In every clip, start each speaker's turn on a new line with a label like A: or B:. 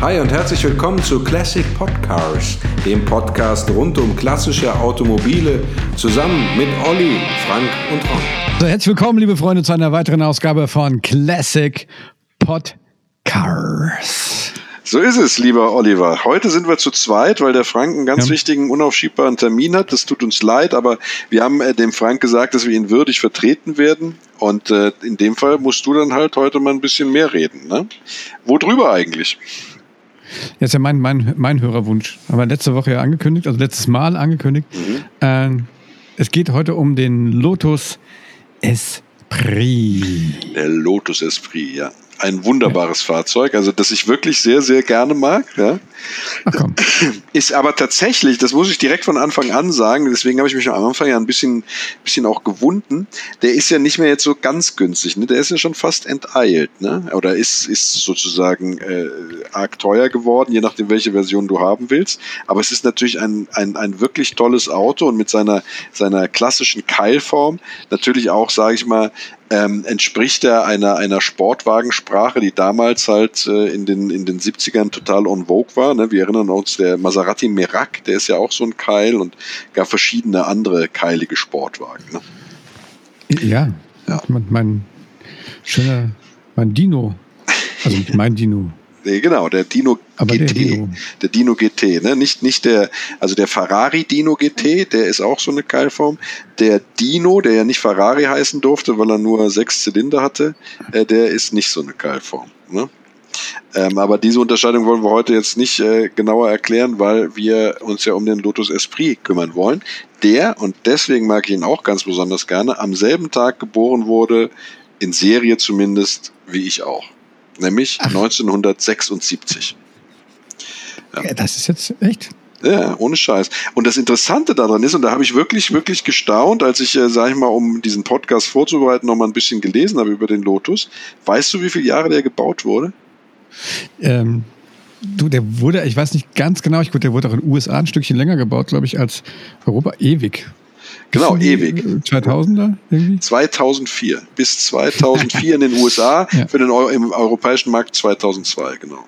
A: Hi und herzlich willkommen zu Classic Podcars, dem Podcast rund um klassische Automobile, zusammen mit Olli, Frank und Ron.
B: So, herzlich willkommen, liebe Freunde, zu einer weiteren Ausgabe von Classic Podcars.
C: So ist es, lieber Oliver. Heute sind wir zu zweit, weil der Frank einen ganz ja. wichtigen, unaufschiebbaren Termin hat. Das tut uns leid, aber wir haben äh, dem Frank gesagt, dass wir ihn würdig vertreten werden. Und äh, in dem Fall musst du dann halt heute mal ein bisschen mehr reden. Ne? Worüber eigentlich?
B: Jetzt ja mein, mein, mein Hörerwunsch. Aber letzte Woche ja angekündigt, also letztes Mal angekündigt. Mhm. Äh, es geht heute um den Lotus Esprit.
C: Der Lotus Esprit, ja ein wunderbares ja. Fahrzeug, also das ich wirklich sehr, sehr gerne mag. Ja. Ach. Ist aber tatsächlich, das muss ich direkt von Anfang an sagen, deswegen habe ich mich am Anfang ja ein bisschen, bisschen auch gewunden, der ist ja nicht mehr jetzt so ganz günstig, ne? der ist ja schon fast enteilt, ne? oder ist, ist sozusagen äh, arg teuer geworden, je nachdem, welche Version du haben willst, aber es ist natürlich ein, ein, ein wirklich tolles Auto und mit seiner, seiner klassischen Keilform natürlich auch, sage ich mal, ähm, entspricht er einer, einer Sportwagensprache, die damals halt äh, in, den, in den 70ern total on vogue war. Ne? Wir erinnern uns, der Maserati Merak, der ist ja auch so ein Keil und gab verschiedene andere keilige Sportwagen. Ne?
B: Ja, ja. Mein, mein schöner, mein Dino, also mein Dino.
C: Nee, genau, der Dino Aber GT. Der Dino. der Dino GT, ne? Nicht, nicht der, also der Ferrari Dino GT, der ist auch so eine Keilform. Der Dino, der ja nicht Ferrari heißen durfte, weil er nur sechs Zylinder hatte, äh, der ist nicht so eine Keilform. Ne? Ähm, aber diese Unterscheidung wollen wir heute jetzt nicht äh, genauer erklären, weil wir uns ja um den Lotus Esprit kümmern wollen. Der, und deswegen mag ich ihn auch ganz besonders gerne, am selben Tag geboren wurde, in Serie zumindest, wie ich auch nämlich Ach. 1976.
B: Ja. Das ist jetzt echt.
C: Ja, ohne Scheiß. Und das Interessante daran ist, und da habe ich wirklich, wirklich gestaunt, als ich, äh, sage ich mal, um diesen Podcast vorzubereiten, noch mal ein bisschen gelesen habe über den Lotus. Weißt du, wie viele Jahre der gebaut wurde?
B: Ähm, du, der wurde, ich weiß nicht ganz genau, ich gut, der wurde auch in den USA ein Stückchen länger gebaut, glaube ich, als Europa. Ewig.
C: Genau, ewig.
B: 2000er irgendwie?
C: 2004. Bis 2004 in den USA, ja. für den Euro, im europäischen Markt 2002, genau.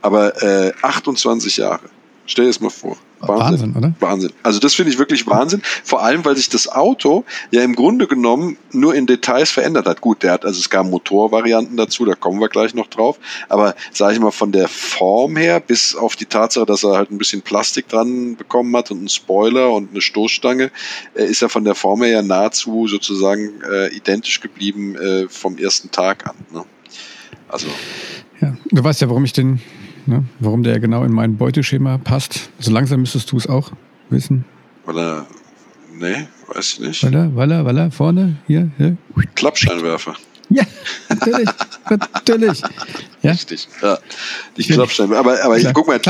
C: Aber äh, 28 Jahre. Stell dir das mal vor.
B: Wahnsinn, Wahnsinn oder?
C: Wahnsinn. Also das finde ich wirklich Wahnsinn. Vor allem, weil sich das Auto ja im Grunde genommen nur in Details verändert hat. Gut, der hat, also es gab Motorvarianten dazu, da kommen wir gleich noch drauf. Aber sage ich mal, von der Form her, bis auf die Tatsache, dass er halt ein bisschen Plastik dran bekommen hat und einen Spoiler und eine Stoßstange, äh, ist er von der Form her ja nahezu sozusagen äh, identisch geblieben äh, vom ersten Tag an. Ne? Also.
B: Ja, du weißt ja, warum ich den ne? warum der genau in mein Beuteschema passt. So langsam müsstest du es auch wissen.
C: Weil er, nee, weiß ich nicht.
B: Weil er, weil er, weil er vorne, hier, hier.
C: Klappscheinwerfer.
B: Ja, natürlich, natürlich.
C: Ja? Richtig, ja. Die Klappscheinwerfer. Aber, aber ich, guck mal,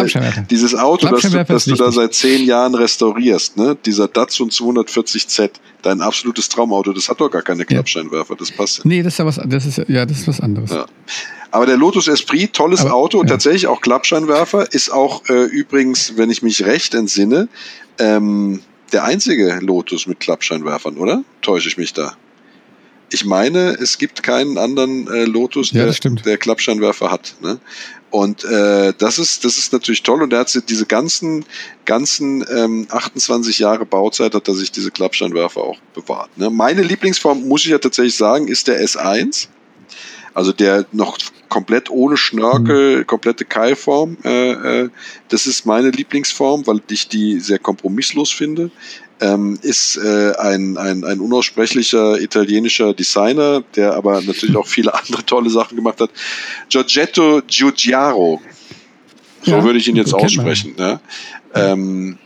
C: dieses Auto, das, du, das du da seit zehn Jahren restaurierst, ne? dieser Datsun 240Z, dein absolutes Traumauto, das hat doch gar keine Klappscheinwerfer, das passt.
B: Nee, das ist ja was, das ist, ja, das ist was anderes. Ja.
C: Aber der Lotus Esprit, tolles Aber, Auto, ja. tatsächlich auch Klappscheinwerfer, ist auch äh, übrigens, wenn ich mich recht entsinne, ähm, der einzige Lotus mit Klappscheinwerfern, oder? Täusche ich mich da? Ich meine, es gibt keinen anderen äh, Lotus, der, ja, der Klappscheinwerfer hat. Ne? Und äh, das ist das ist natürlich toll. Und er hat diese ganzen ganzen ähm, 28 Jahre Bauzeit hat er sich diese Klappscheinwerfer auch bewahrt. Ne? Meine Lieblingsform muss ich ja tatsächlich sagen, ist der S1. Also der noch komplett ohne Schnörkel, mhm. komplette Keilform. Äh, äh, das ist meine Lieblingsform, weil ich die sehr kompromisslos finde. Ähm, ist äh, ein, ein, ein unaussprechlicher italienischer Designer, der aber natürlich auch viele andere tolle Sachen gemacht hat. Giorgetto Giugiaro. So ja, würde ich ihn jetzt aussprechen. Ne? Ähm,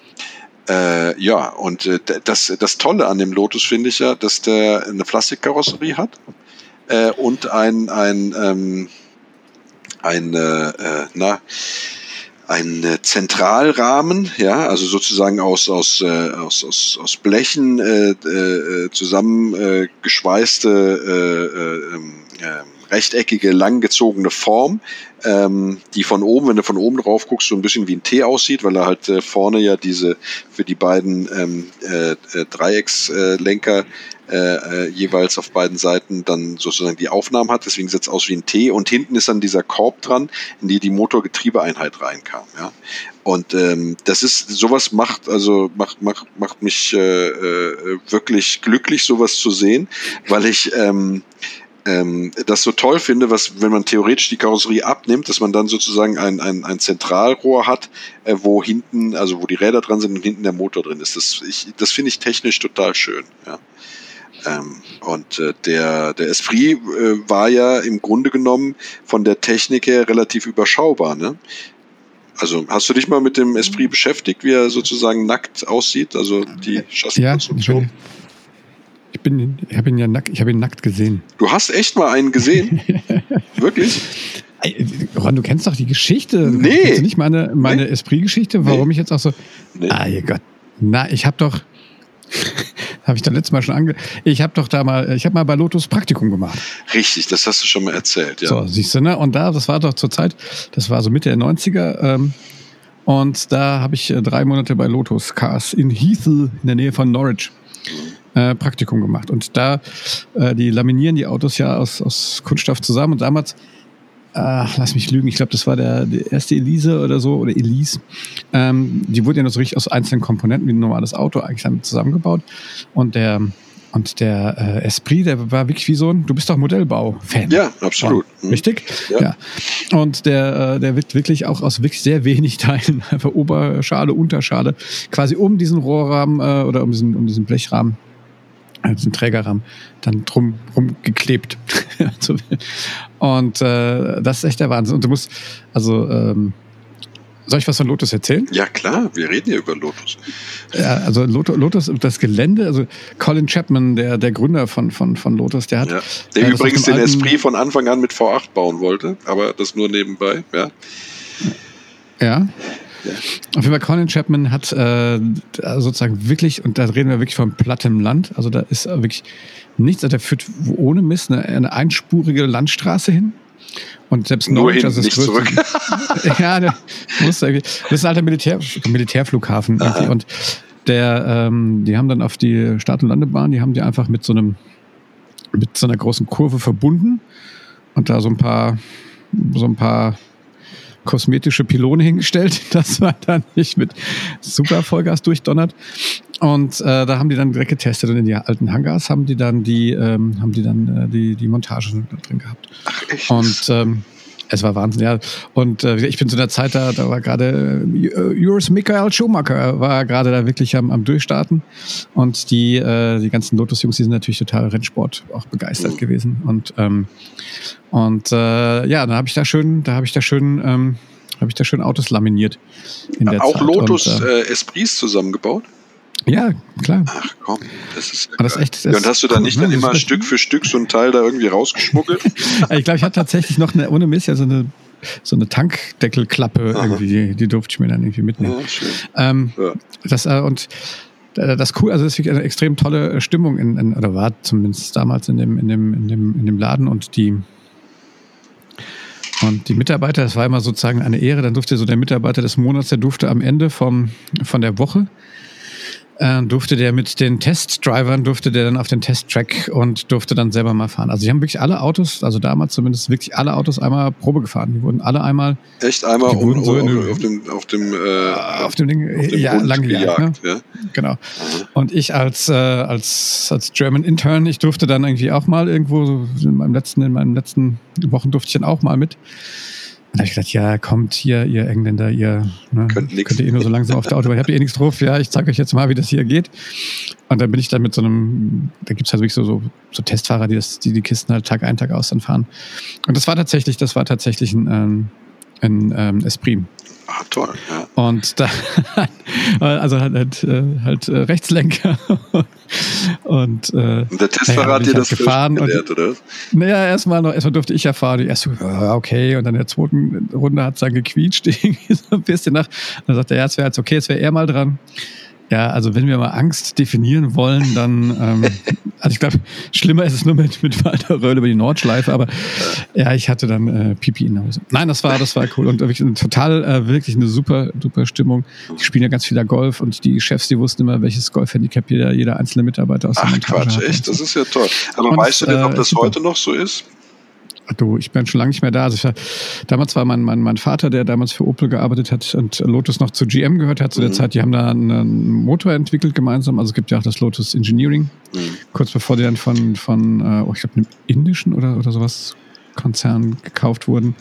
C: äh, ja, und äh, das, das Tolle an dem Lotus finde ich ja, dass der eine Plastikkarosserie hat äh, und ein, ein, ähm, ein, äh, na, ein Zentralrahmen, ja, also sozusagen aus aus äh, aus aus, aus Blechen äh, äh, zusammengeschweißte äh, äh, ähm, äh, rechteckige, langgezogene Form, ähm, die von oben, wenn du von oben drauf guckst, so ein bisschen wie ein T aussieht, weil er halt äh, vorne ja diese für die beiden ähm, äh, äh, Dreieckslenker äh, äh, jeweils auf beiden Seiten dann sozusagen die Aufnahmen hat. Deswegen sieht es aus wie ein T. Und hinten ist dann dieser Korb dran, in die die Motorgetriebeeinheit reinkam. Ja? Und ähm, das ist sowas macht also macht macht macht mich äh, äh, wirklich glücklich, sowas zu sehen, weil ich ähm, ähm, das so toll finde, was, wenn man theoretisch die Karosserie abnimmt, dass man dann sozusagen ein, ein, ein Zentralrohr hat, äh, wo hinten, also wo die Räder dran sind und hinten der Motor drin ist. Das, ich, das finde ich technisch total schön. Ja. Ähm, und äh, der, der Esprit äh, war ja im Grunde genommen von der Technik her relativ überschaubar. Ne? Also hast du dich mal mit dem Esprit beschäftigt, wie er sozusagen nackt aussieht? Also die
B: Chassiskonstruktion? Ja, ich bin, ich habe ihn ja nackt, ich habe ihn nackt gesehen.
C: Du hast echt mal einen gesehen? Wirklich?
B: Ron, du kennst doch die Geschichte.
C: Nee.
B: Kennst du nicht meine, meine nee. Esprit-Geschichte? Warum nee. ich jetzt auch so. Nee. Ah, Gott. Na, ich habe doch. Habe ich da letztes Mal schon ange. Ich habe doch da mal, ich habe mal bei Lotus Praktikum gemacht.
C: Richtig, das hast du schon mal erzählt, ja.
B: So, siehst du, ne? Und da, das war doch zur Zeit, das war so Mitte der 90er. Ähm, und da habe ich äh, drei Monate bei Lotus Cars in Heathel in der Nähe von Norwich äh, Praktikum gemacht. Und da, äh, die laminieren die Autos ja aus, aus Kunststoff zusammen. Und damals ach, lass mich lügen, ich glaube, das war der, der, erste Elise oder so, oder Elise. Ähm, die wurde ja noch so richtig aus einzelnen Komponenten wie ein normales Auto eigentlich damit zusammengebaut. Und der, und der äh, Esprit, der war wirklich wie so ein, du bist doch Modellbau-Fan.
C: Ja, absolut.
B: Mhm. Richtig? Ja. ja. Und der, äh, der wird wirklich auch aus wirklich sehr wenig Teilen, einfach Oberschale, Unterschale, quasi um diesen Rohrrahmen äh, oder um diesen, um diesen Blechrahmen also ein Trägerrahmen, dann drum geklebt. und äh, das ist echt der Wahnsinn. Und du musst, also, ähm, soll ich was von Lotus erzählen?
C: Ja, klar, wir reden ja über Lotus.
B: Ja, also Lotus, das Gelände, also Colin Chapman, der, der Gründer von, von, von Lotus, der hat. Ja,
C: der äh, übrigens den Esprit von Anfang an mit V8 bauen wollte, aber das nur nebenbei, ja.
B: Ja. Auf jeden Fall, Colin Chapman hat äh, sozusagen wirklich, und da reden wir wirklich von plattem Land, also da ist wirklich nichts, also der führt ohne Mist eine, eine einspurige Landstraße hin. Und selbst
C: Nur Norwich, hin, also nicht zurück.
B: ja, der muss irgendwie, das ist halt der Militär, Militärflughafen. Und der, ähm, die haben dann auf die Start- und Landebahn, die haben die einfach mit so einem, mit so einer großen Kurve verbunden und da so ein paar, so ein paar kosmetische Pylone hingestellt, dass man dann nicht mit super Vollgas durchdonnert. Und äh, da haben die dann direkt getestet und in die alten Hangars haben die dann die, ähm, haben die dann äh, die, die Montage drin gehabt. Ach, echt? Und ähm, es war Wahnsinn, ja. Und äh, ich bin zu der Zeit da, da war gerade äh, Juris Michael Schumacher war gerade da wirklich am, am Durchstarten. Und die, äh, die ganzen Lotus-Jungs, die sind natürlich total Rennsport auch begeistert mhm. gewesen. Und, ähm, und äh, ja, da habe ich da schön, da habe ich da schön, ähm, habe ich da schön Autos laminiert.
C: In der auch Zeit. Lotus und, äh, Esprits zusammengebaut?
B: Ja, klar.
C: Ach komm, das ist.
B: Aber das ist echt, das
C: ja, und hast du da nicht cool, dann ne? immer Stück für Stück so ein Teil da irgendwie rausgeschmuggelt?
B: ich glaube, ich hatte tatsächlich noch eine, ohne Mist, ja, so eine, so eine Tankdeckelklappe Aha. irgendwie, die, die durfte ich mir dann irgendwie mitnehmen. Ja. Ähm, ja. Das, äh, und äh, das cool, also das ist eine extrem tolle Stimmung in, in, oder war zumindest damals in dem, in dem, in dem, in dem Laden und die, und die Mitarbeiter, das war immer sozusagen eine Ehre, dann durfte so der Mitarbeiter des Monats, der durfte am Ende vom, von der Woche äh, durfte der mit den Testdrivern, durfte der dann auf den Testtrack und durfte dann selber mal fahren. Also die haben wirklich alle Autos, also damals zumindest wirklich alle Autos einmal Probe gefahren. Die wurden alle einmal.
C: Echt einmal um, so auf, auf, dem auf dem äh,
B: auf dem Ding auf dem ja lang gejagt, ne? ja? Genau. Und ich als äh, als als German Intern, ich durfte dann irgendwie auch mal irgendwo so in meinem letzten in meinen letzten Wochen durfte ich dann auch mal mit. Und da habe ich gedacht, ja, kommt hier, ihr Engländer, ihr ne, könnt, könnt ihr eh nur so langsam auf der Autobahn, habt ihr eh nichts drauf, ja, ich zeige euch jetzt mal, wie das hier geht. Und dann bin ich dann mit so einem, da gibt's halt wirklich so, so, so Testfahrer, die, das, die die Kisten halt Tag ein, Tag aus dann fahren. Und das war tatsächlich, das war tatsächlich ein, ähm, ein ähm, Esprit.
C: Ah, toll, ja.
B: Und da, also halt, halt, äh, halt äh, Rechtslenker. und, äh,
C: und der Testfahrer hat dir halt das
B: gefahren gelehrt, oder? Naja, erstmal noch, erstmal durfte ich ja fahren. Ich erst so, okay, und dann in der zweiten Runde hat es dann gequietscht, so ein bisschen nach. Und dann sagte er, ja, es wäre jetzt okay, es wäre er mal dran. Ja, also wenn wir mal Angst definieren wollen, dann, ähm, also ich glaube, schlimmer ist es nur mit, mit Walter Röhl über die Nordschleife, aber ja, ich hatte dann äh, Pipi in der Hose. Nein, das war, das war cool und wirklich total, äh, wirklich eine super, super Stimmung. Die spielen ja ganz viel Golf und die Chefs, die wussten immer, welches Golfhandicap jeder, jeder einzelne Mitarbeiter aus
C: Ach,
B: der
C: Quatsch, echt? Das ist ja toll. Aber und, weißt du denn, ob äh, das super. heute noch so ist?
B: Du, ich bin schon lange nicht mehr da. Also war, damals war mein, mein, mein Vater, der damals für Opel gearbeitet hat und Lotus noch zu GM gehört hat zu der mhm. Zeit. Die haben da einen Motor entwickelt gemeinsam. Also es gibt ja auch das Lotus Engineering. Mhm. Kurz bevor die dann von, von äh, oh, ich glaube, einem indischen oder, oder sowas Konzern gekauft wurden.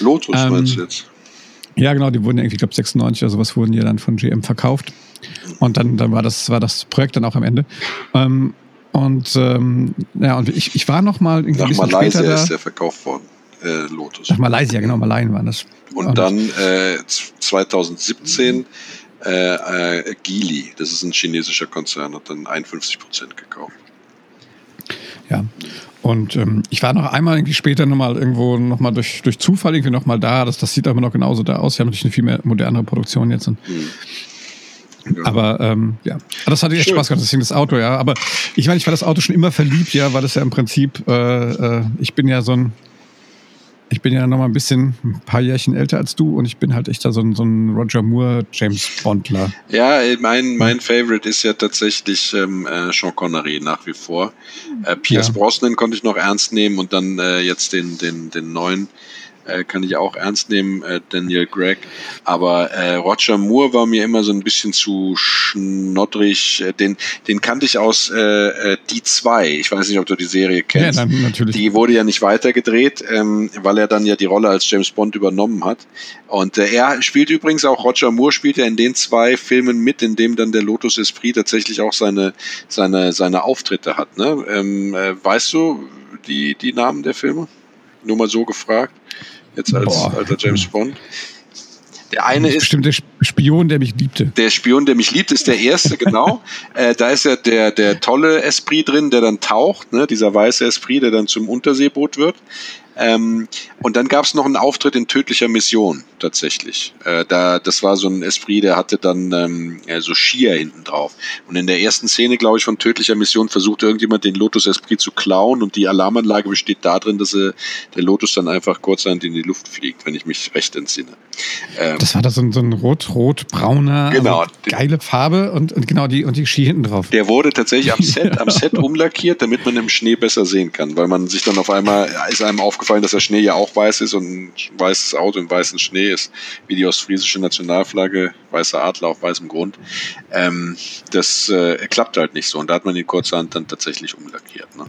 C: Lotus ähm, meinst du jetzt?
B: Ja, genau. Die wurden irgendwie, ich glaube, 96 oder sowas wurden ja dann von GM verkauft. Und dann, dann war, das, war das Projekt dann auch am Ende. Ähm, und ähm, ja, und ich, ich war noch mal irgendwie
C: Nach ein bisschen Malaysia später da. ist der verkauft worden, äh, Lotus.
B: Nach Malaysia, genau, Malayen waren das.
C: Und, und dann äh, 2017 äh, äh, Geely, das ist ein chinesischer Konzern, hat dann 51 Prozent gekauft.
B: Ja, und ähm, ich war noch einmal irgendwie später nochmal irgendwo nochmal durch, durch Zufall irgendwie nochmal da. Das, das sieht aber noch genauso da aus. Wir haben natürlich eine viel mehr modernere Produktion jetzt. Und, hm. Aber ähm, ja, das hatte echt Spaß gemacht, deswegen das Auto, ja. Aber ich meine, ich war das Auto schon immer verliebt, ja, weil das ja im Prinzip, äh, äh, ich bin ja so ein, ich bin ja noch mal ein bisschen ein paar Jährchen älter als du und ich bin halt echt da so ein, so ein Roger Moore James Bondler.
C: Ja, mein, mein Favorite ist ja tatsächlich ähm, äh, Sean Connery nach wie vor. Äh, Pierce ja. Brosnan konnte ich noch ernst nehmen und dann äh, jetzt den, den, den neuen äh, kann ich auch ernst nehmen, äh, Daniel Gregg. Aber äh, Roger Moore war mir immer so ein bisschen zu schnoddrig. Äh, den, den kannte ich aus äh, äh Die 2. Ich weiß nicht, ob du die Serie kennst. Ja, natürlich. Die wurde ja nicht weitergedreht, ähm, weil er dann ja die Rolle als James Bond übernommen hat. Und äh, er spielt übrigens auch, Roger Moore spielt ja in den zwei Filmen mit, in dem dann der Lotus Esprit tatsächlich auch seine, seine, seine Auftritte hat. Ne? Ähm, äh, weißt du die, die Namen der Filme? Nur mal so gefragt jetzt als, als der James Bond.
B: Der eine ist. Bestimmt der Spion, der mich liebte.
C: Der Spion, der mich liebt, ist der erste, genau. äh, da ist ja der, der tolle Esprit drin, der dann taucht, ne? dieser weiße Esprit, der dann zum Unterseeboot wird. Ähm, und dann gab es noch einen Auftritt in tödlicher Mission tatsächlich. Äh, da, das war so ein Esprit, der hatte dann ähm, ja, so Skier hinten drauf. Und in der ersten Szene, glaube ich, von tödlicher Mission versucht irgendjemand den Lotus Esprit zu klauen und die Alarmanlage besteht darin, dass er, der Lotus dann einfach kurzerhand in die Luft fliegt, wenn ich mich recht entsinne.
B: Ähm, das war da so ein, so ein rot-rot-brauner,
C: genau, also
B: geile Farbe und, und genau die und die Ski hinten drauf.
C: Der wurde tatsächlich am Set, am Set umlackiert, damit man im Schnee besser sehen kann, weil man sich dann auf einmal ist einem aufgefallen dass der Schnee ja auch weiß ist und ein weißes Auto im weißen Schnee ist, wie die ostfriesische Nationalflagge, weißer Adler auf weißem Grund. Ähm, das äh, klappt halt nicht so und da hat man die kurzerhand dann tatsächlich umlackiert. Ne?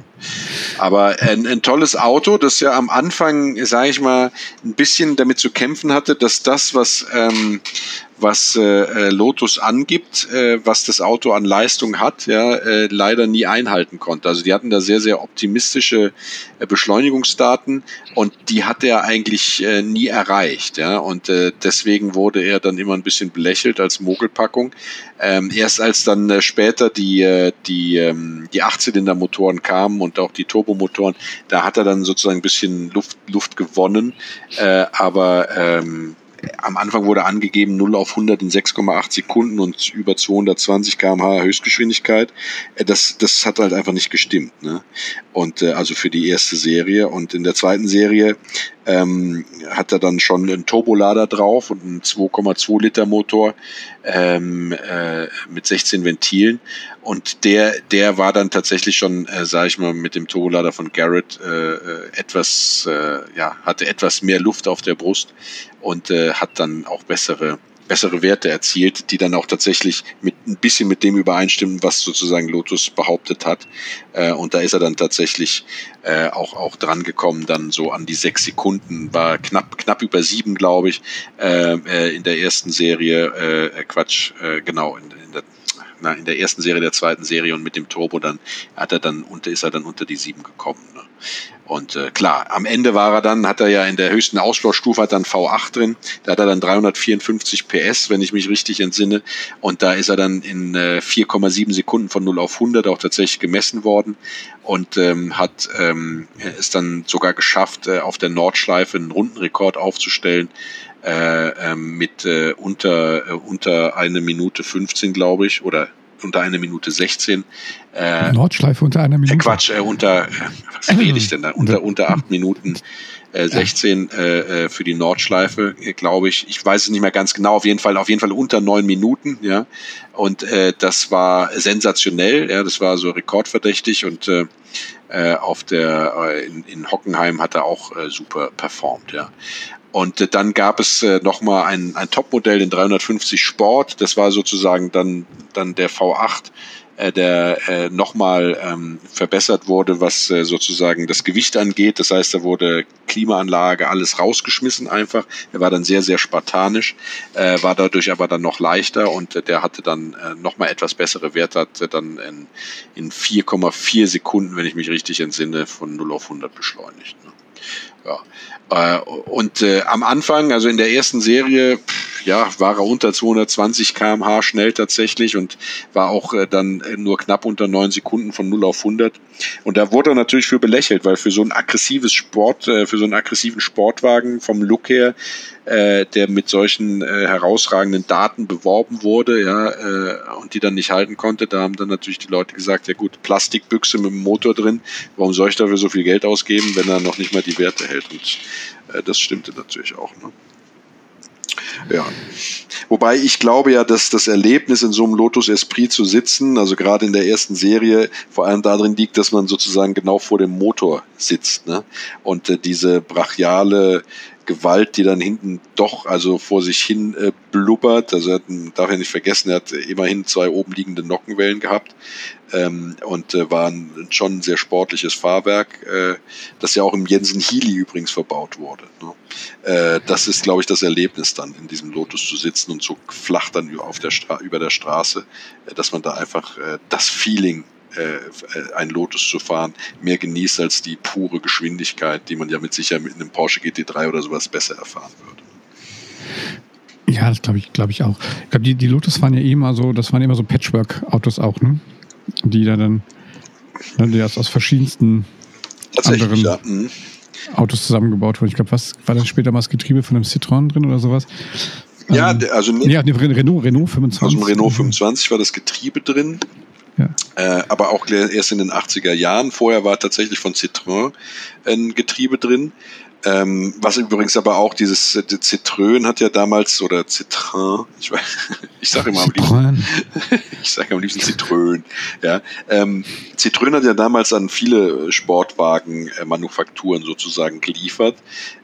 C: Aber ein, ein tolles Auto, das ja am Anfang, sage ich mal, ein bisschen damit zu kämpfen hatte, dass das, was ähm, was äh, äh, Lotus angibt, äh, was das Auto an Leistung hat, ja, äh, leider nie einhalten konnte. Also die hatten da sehr, sehr optimistische äh, Beschleunigungsdaten und die hat er eigentlich äh, nie erreicht. Ja, und äh, deswegen wurde er dann immer ein bisschen belächelt als Mogelpackung. Ähm, erst als dann äh, später die, äh, die, ähm, die Achtzylindermotoren kamen und auch die Turbomotoren, da hat er dann sozusagen ein bisschen Luft, Luft gewonnen. Äh, aber ähm, am Anfang wurde angegeben 0 auf 100 in 6,8 Sekunden und über 220 km/h Höchstgeschwindigkeit. Äh, das, das hat halt einfach nicht gestimmt. Ne? Und äh, also für die erste Serie. Und in der zweiten Serie ähm, hat er dann schon einen Turbolader drauf und einen 2,2 Liter Motor ähm, äh, mit 16 Ventilen. Und der, der war dann tatsächlich schon, äh, sage ich mal, mit dem Turbolader von Garrett äh, äh, etwas, äh, ja, hatte etwas mehr Luft auf der Brust und äh, hat dann auch bessere bessere Werte erzielt, die dann auch tatsächlich mit ein bisschen mit dem übereinstimmen, was sozusagen Lotus behauptet hat. Äh, und da ist er dann tatsächlich äh, auch auch dran gekommen, dann so an die sechs Sekunden, war knapp knapp über sieben, glaube ich, äh, äh, in der ersten Serie. Äh, Quatsch, äh, genau in, in der na, in der ersten Serie der zweiten Serie und mit dem Turbo dann hat er dann unter ist er dann unter die sieben gekommen. Ne? Und äh, klar, am Ende war er dann, hat er ja in der höchsten Ausbaustufe hat dann V8 drin, da hat er dann 354 PS, wenn ich mich richtig entsinne. Und da ist er dann in äh, 4,7 Sekunden von 0 auf 100 auch tatsächlich gemessen worden und ähm, hat ähm, es dann sogar geschafft, äh, auf der Nordschleife einen Rundenrekord aufzustellen äh, ähm, mit äh, unter, äh, unter eine Minute 15, glaube ich, oder unter einer Minute 16.
B: Äh, Nordschleife unter einer Minute?
C: Äh, Quatsch, äh, unter, äh, was rede ich denn da? Unter, unter acht Minuten äh, 16 äh, für die Nordschleife, äh, glaube ich. Ich weiß es nicht mehr ganz genau. Auf jeden Fall, auf jeden Fall unter neun Minuten, ja. Und äh, das war sensationell, ja. Das war so rekordverdächtig und äh, äh auf der äh, in, in Hockenheim hat er auch äh, super performt, ja. Und äh, dann gab es äh, nochmal ein, ein Topmodell, den 350 Sport. Das war sozusagen dann, dann der V8, äh, der äh, nochmal ähm, verbessert wurde, was äh, sozusagen das Gewicht angeht. Das heißt, da wurde Klimaanlage, alles rausgeschmissen einfach. Er war dann sehr, sehr spartanisch, äh, war dadurch aber dann noch leichter und äh, der hatte dann äh, nochmal etwas bessere Werte, hat äh, dann in, in 4,4 Sekunden, wenn ich mich richtig entsinne, von 0 auf 100 beschleunigt. Ne? Ja. Äh, und äh, am Anfang, also in der ersten Serie, ja, war er unter 220 km/h schnell tatsächlich und war auch äh, dann nur knapp unter neun Sekunden von 0 auf 100. Und da wurde er natürlich für belächelt, weil für so ein aggressives Sport, äh, für so einen aggressiven Sportwagen vom Look her, äh, der mit solchen äh, herausragenden Daten beworben wurde, ja, äh, und die dann nicht halten konnte, da haben dann natürlich die Leute gesagt, ja gut, Plastikbüchse mit dem Motor drin, warum soll ich dafür so viel Geld ausgeben, wenn er noch nicht mal die Werte hält? Und äh, das stimmte natürlich auch. Ne? Ja. Wobei ich glaube ja, dass das Erlebnis in so einem Lotus Esprit zu sitzen, also gerade in der ersten Serie, vor allem darin liegt, dass man sozusagen genau vor dem Motor sitzt. Ne? Und äh, diese brachiale Gewalt, die dann hinten doch also vor sich hin äh, blubbert. Also er hat, darf ja nicht vergessen, er hat immerhin zwei oben liegende Nockenwellen gehabt ähm, und äh, war ein, schon ein sehr sportliches Fahrwerk, äh, das ja auch im Jensen Healy übrigens verbaut wurde. Ne? Äh, das ist, glaube ich, das Erlebnis dann in diesem Lotus zu sitzen und so flach dann auf der über der Straße, äh, dass man da einfach äh, das Feeling äh, ein Lotus zu fahren, mehr genießt als die pure Geschwindigkeit, die man ja mit Sicherheit mit einem Porsche GT3 oder sowas besser erfahren würde.
B: Ja, das glaube ich, glaube ich auch. Ich glaube, die, die Lotus waren ja eh immer so, das waren immer so Patchwork-Autos auch, ne? Die da dann, ne, die aus, aus verschiedensten anderen ja. mhm. Autos zusammengebaut wurden. Ich glaube, was war dann später mal das Getriebe von einem Citroën drin oder sowas?
C: Ja, ähm, also
B: ja, Renault, Renault 25.
C: Aus dem Renault 25 war das Getriebe drin. Ja. Äh, aber auch erst in den 80er Jahren. Vorher war tatsächlich von Citroën ein Getriebe drin. Ähm, was übrigens aber auch dieses äh, Citroën hat ja damals, oder Citroën, ich, ich sage immer am liebsten, ich sage am liebsten Citroën, ja. Ähm, Citroën hat ja damals an viele Sportwagen-Manufakturen sozusagen geliefert,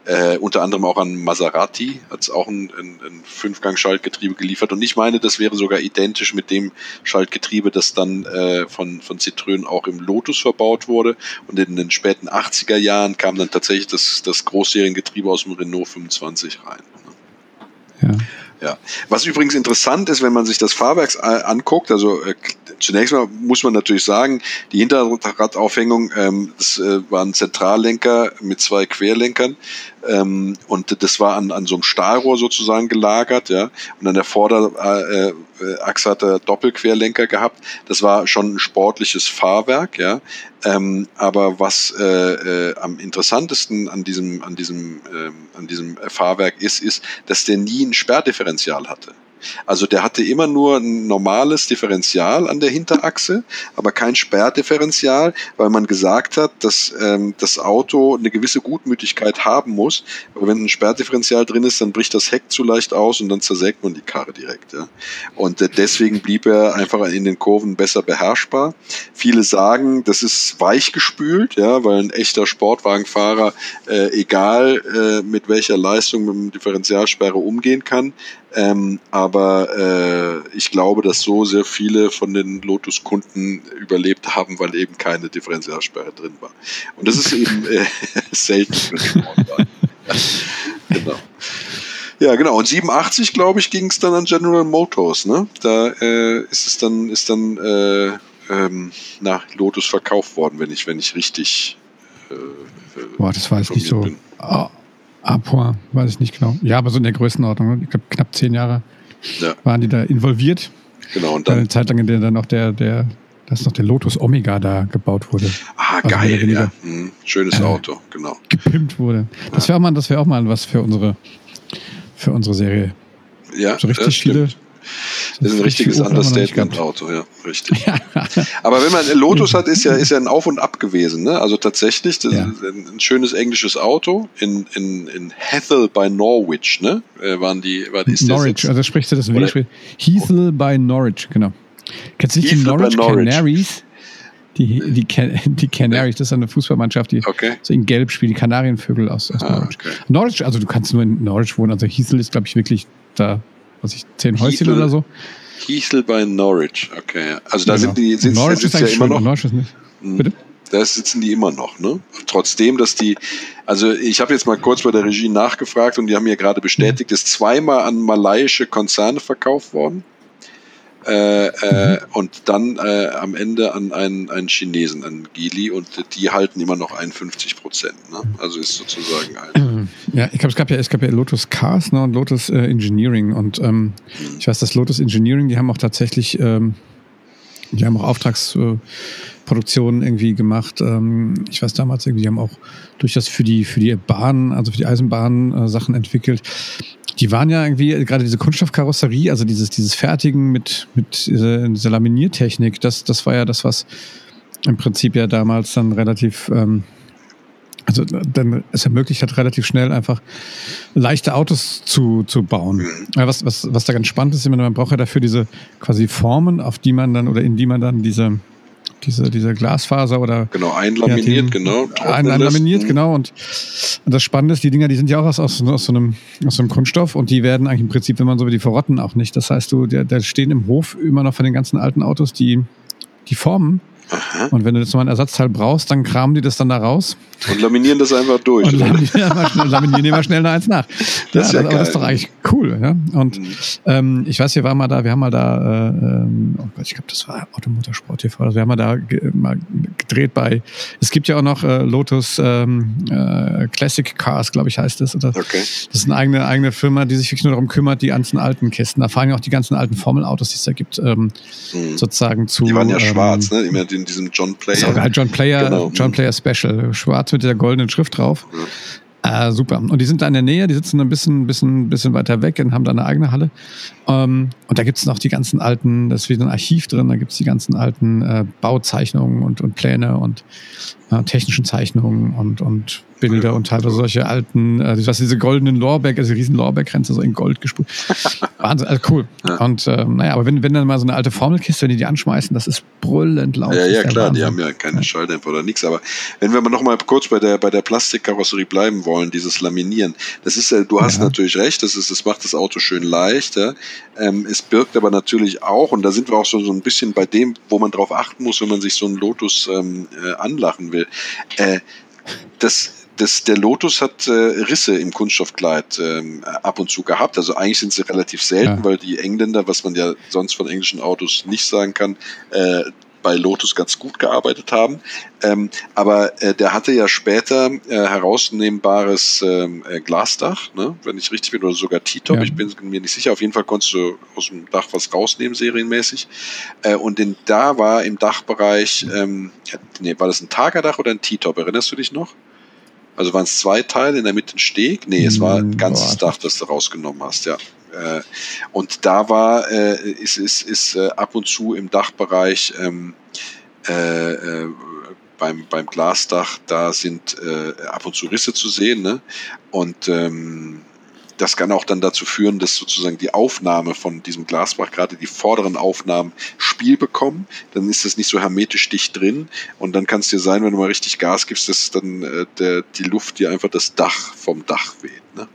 C: äh, unter anderem auch an Maserati, hat es auch ein, ein, ein Fünfgang-Schaltgetriebe geliefert. Und ich meine, das wäre sogar identisch mit dem Schaltgetriebe, das dann äh, von, von Citroën auch im Lotus verbaut wurde. Und in den späten 80er Jahren kam dann tatsächlich das, das Großseriengetriebe aus dem Renault 25 rein. Ne? Ja. Ja. Was übrigens interessant ist, wenn man sich das Fahrwerk anguckt, also äh, zunächst mal muss man natürlich sagen, die Hinterradaufhängung, ähm, das äh, war ein Zentrallenker mit zwei Querlenkern ähm, und das war an, an so einem Stahlrohr sozusagen gelagert, ja. Und an der Vorderachse hat er Doppelquerlenker gehabt. Das war schon ein sportliches Fahrwerk, ja. Ähm, aber was äh, äh, am interessantesten an diesem, an diesem, ähm, an diesem Fahrwerk ist, ist, dass der nie ein Sperrdifferential hatte. Also der hatte immer nur ein normales Differential an der Hinterachse, aber kein Sperrdifferential, weil man gesagt hat, dass ähm, das Auto eine gewisse Gutmütigkeit haben muss. Aber wenn ein Sperrdifferential drin ist, dann bricht das Heck zu leicht aus und dann zersägt man die Karre direkt. Ja. Und äh, deswegen blieb er einfach in den Kurven besser beherrschbar. Viele sagen, das ist weichgespült, ja, weil ein echter Sportwagenfahrer, äh, egal äh, mit welcher Leistung mit dem Differentialsperre umgehen kann, ähm, aber äh, ich glaube, dass so sehr viele von den Lotus-Kunden überlebt haben, weil eben keine Differentialsperre drin war. Und das ist eben äh, selten. genau. Ja, genau. Und 87, glaube ich, ging es dann an General Motors. Ne? Da äh, ist es dann, ist dann äh, ähm, nach Lotus verkauft worden, wenn ich, wenn ich richtig äh,
B: Boah, das weiß ich nicht so. Oh, Apoa, weiß ich nicht genau. Ja, aber so in der Größenordnung. Ne? Ich glaube, knapp zehn Jahre ja. waren die da involviert.
C: Genau, und dann.
B: Eine Zeit lang, in der dann noch der, der, dass noch der Lotus Omega da gebaut wurde.
C: Ah, also geil, ja. Hm, schönes äh, Auto, genau.
B: Gepimpt wurde. Das wäre auch, mal, wär auch mal was für unsere, für unsere Serie.
C: Ja,
B: so richtig viele
C: das ist ein richtiges Understatement-Auto, ja, richtig. Aber wenn man Lotus hat, ist ja, ist ja ein Auf und Ab gewesen. Ne? Also tatsächlich, das ja. ist ein schönes englisches Auto in, in, in Hethel bei Norwich, ne? Äh, waren die, war,
B: ist Norwich, also sprichst du das W? Hethel bei Norwich, genau. Kennst du nicht die Norwich, Norwich Canaries? Die, die, die Canaries, das ist eine Fußballmannschaft, die
C: okay.
B: so in Gelb spielt, die Kanarienvögel aus, aus ah, Norwich. Okay. Norwich, also du kannst nur in Norwich wohnen, also Hethel ist, glaube ich, wirklich da was ich, zehn Häuschen oder so.
C: Kiesel bei Norwich, okay. Also da genau. sind die sitzen, Norwich ist ja immer noch. Norwich ist nicht. Hm. Bitte? Da sitzen die immer noch, ne? Trotzdem, dass die, also ich habe jetzt mal kurz bei der Regie nachgefragt und die haben mir gerade bestätigt, ist zweimal an malaiische Konzerne verkauft worden. Äh, äh, und dann äh, am Ende an einen, einen Chinesen, an Gili, und die halten immer noch 51 Prozent. Ne? Also ist sozusagen ein.
B: Ja, ich glaube, es gab ja, es gab ja Lotus Cars ne, und Lotus äh, Engineering. Und ähm, mhm. ich weiß, dass Lotus Engineering, die haben auch tatsächlich, ähm, die haben auch Auftragsproduktionen irgendwie gemacht. Ähm, ich weiß damals irgendwie, die haben auch durchaus für die, für die Bahn, also für die Eisenbahn äh, Sachen entwickelt die waren ja irgendwie, gerade diese Kunststoffkarosserie, also dieses, dieses Fertigen mit, mit dieser, dieser Laminiertechnik, das, das war ja das, was im Prinzip ja damals dann relativ, ähm, also dann es ermöglicht hat, relativ schnell einfach leichte Autos zu, zu bauen. Was, was, was da ganz spannend ist, man braucht ja dafür diese quasi Formen, auf die man dann oder in die man dann diese diese, diese Glasfaser oder.
C: Genau, einlaminiert, genau.
B: Ein, einlaminiert, genau. Und, und, das Spannende ist, die Dinger, die sind ja auch aus, aus, aus, so einem, aus so einem Kunststoff und die werden eigentlich im Prinzip, wenn man so wie die verrotten, auch nicht. Das heißt, du, da stehen im Hof immer noch von den ganzen alten Autos die, die Formen Aha. Und wenn du jetzt mal ein Ersatzteil brauchst, dann kramen die das dann da raus.
C: Und laminieren das einfach durch. Und
B: laminieren, laminieren immer schnell noch eins nach. Das, ist ja, das, aber das ist doch eigentlich cool. Ja? Und mhm. ähm, ich weiß, wir waren mal da, wir haben mal da, äh, ähm, oh Gott, ich glaube, das war Automotorsport TV, also wir haben mal da ge mal gedreht bei, es gibt ja auch noch äh, Lotus ähm, äh, Classic Cars, glaube ich, heißt das. Oder? Okay. Das ist eine eigene, eigene Firma, die sich wirklich nur darum kümmert, die ganzen alten Kisten. Da fahren ja auch die ganzen alten Formelautos, die es da gibt, ähm, mhm. sozusagen zu.
C: Die waren ja schwarz, ähm, ne? Immer den in diesem John Player.
B: Auch John Player, genau. John Player Special. Schwarz mit der goldenen Schrift drauf. Ja. Äh, super. Und die sind da in der Nähe, die sitzen ein bisschen, bisschen, bisschen weiter weg und haben da eine eigene Halle. Ähm, und da gibt es noch die ganzen alten, da ist wieder ein Archiv drin, da gibt es die ganzen alten äh, Bauzeichnungen und, und Pläne und äh, technischen Zeichnungen und, und Bilder und teilweise solche alten, äh, was diese goldenen Lorbeck, also riesen Lorbeck-Grenze so in Gold gespult. Wahnsinn, also cool. Ja. Und äh, naja, aber wenn, wenn dann mal so eine alte Formelkiste, wenn die die anschmeißen, das ist brüllend laut.
C: Ja, ja, klar, die haben ja keine ja. Schalldämpfer oder nichts. Aber wenn wir mal noch mal kurz bei der, bei der Plastikkarosserie bleiben wollen, dieses Laminieren, das ist, äh, du hast ja. natürlich recht, das, ist, das macht das Auto schön leicht. Ähm, es birgt aber natürlich auch, und da sind wir auch so, so ein bisschen bei dem, wo man drauf achten muss, wenn man sich so einen Lotus ähm, äh, anlachen will. Äh, das das, der Lotus hat äh, Risse im Kunststoffkleid ähm, ab und zu gehabt. Also eigentlich sind sie relativ selten, ja. weil die Engländer, was man ja sonst von englischen Autos nicht sagen kann, äh, bei Lotus ganz gut gearbeitet haben. Ähm, aber äh, der hatte ja später äh, herausnehmbares ähm, äh, Glasdach, ne? wenn ich richtig bin, oder sogar T-Top. Ja. Ich bin mir nicht sicher. Auf jeden Fall konntest du aus dem Dach was rausnehmen, serienmäßig. Äh, und in, da war im Dachbereich, ähm, nee, war das ein Tagerdach oder ein T-Top? Erinnerst du dich noch? Also waren es zwei Teile, in der Mitte ein Steg? Nee, es war ein hm, ganzes Boah. Dach, das du rausgenommen hast, ja. Äh, und da war, äh, ist, ist, ist äh, ab und zu im Dachbereich ähm, äh, äh, beim, beim Glasdach, da sind ab und zu Risse zu sehen. Ne? Und ähm, das kann auch dann dazu führen, dass sozusagen die Aufnahme von diesem Glasbach, gerade die vorderen Aufnahmen, Spiel bekommen. Dann ist das nicht so hermetisch dicht drin. Und dann kann es dir sein, wenn du mal richtig Gas gibst, dass dann äh, der, die Luft dir einfach das Dach vom Dach weht. Ne?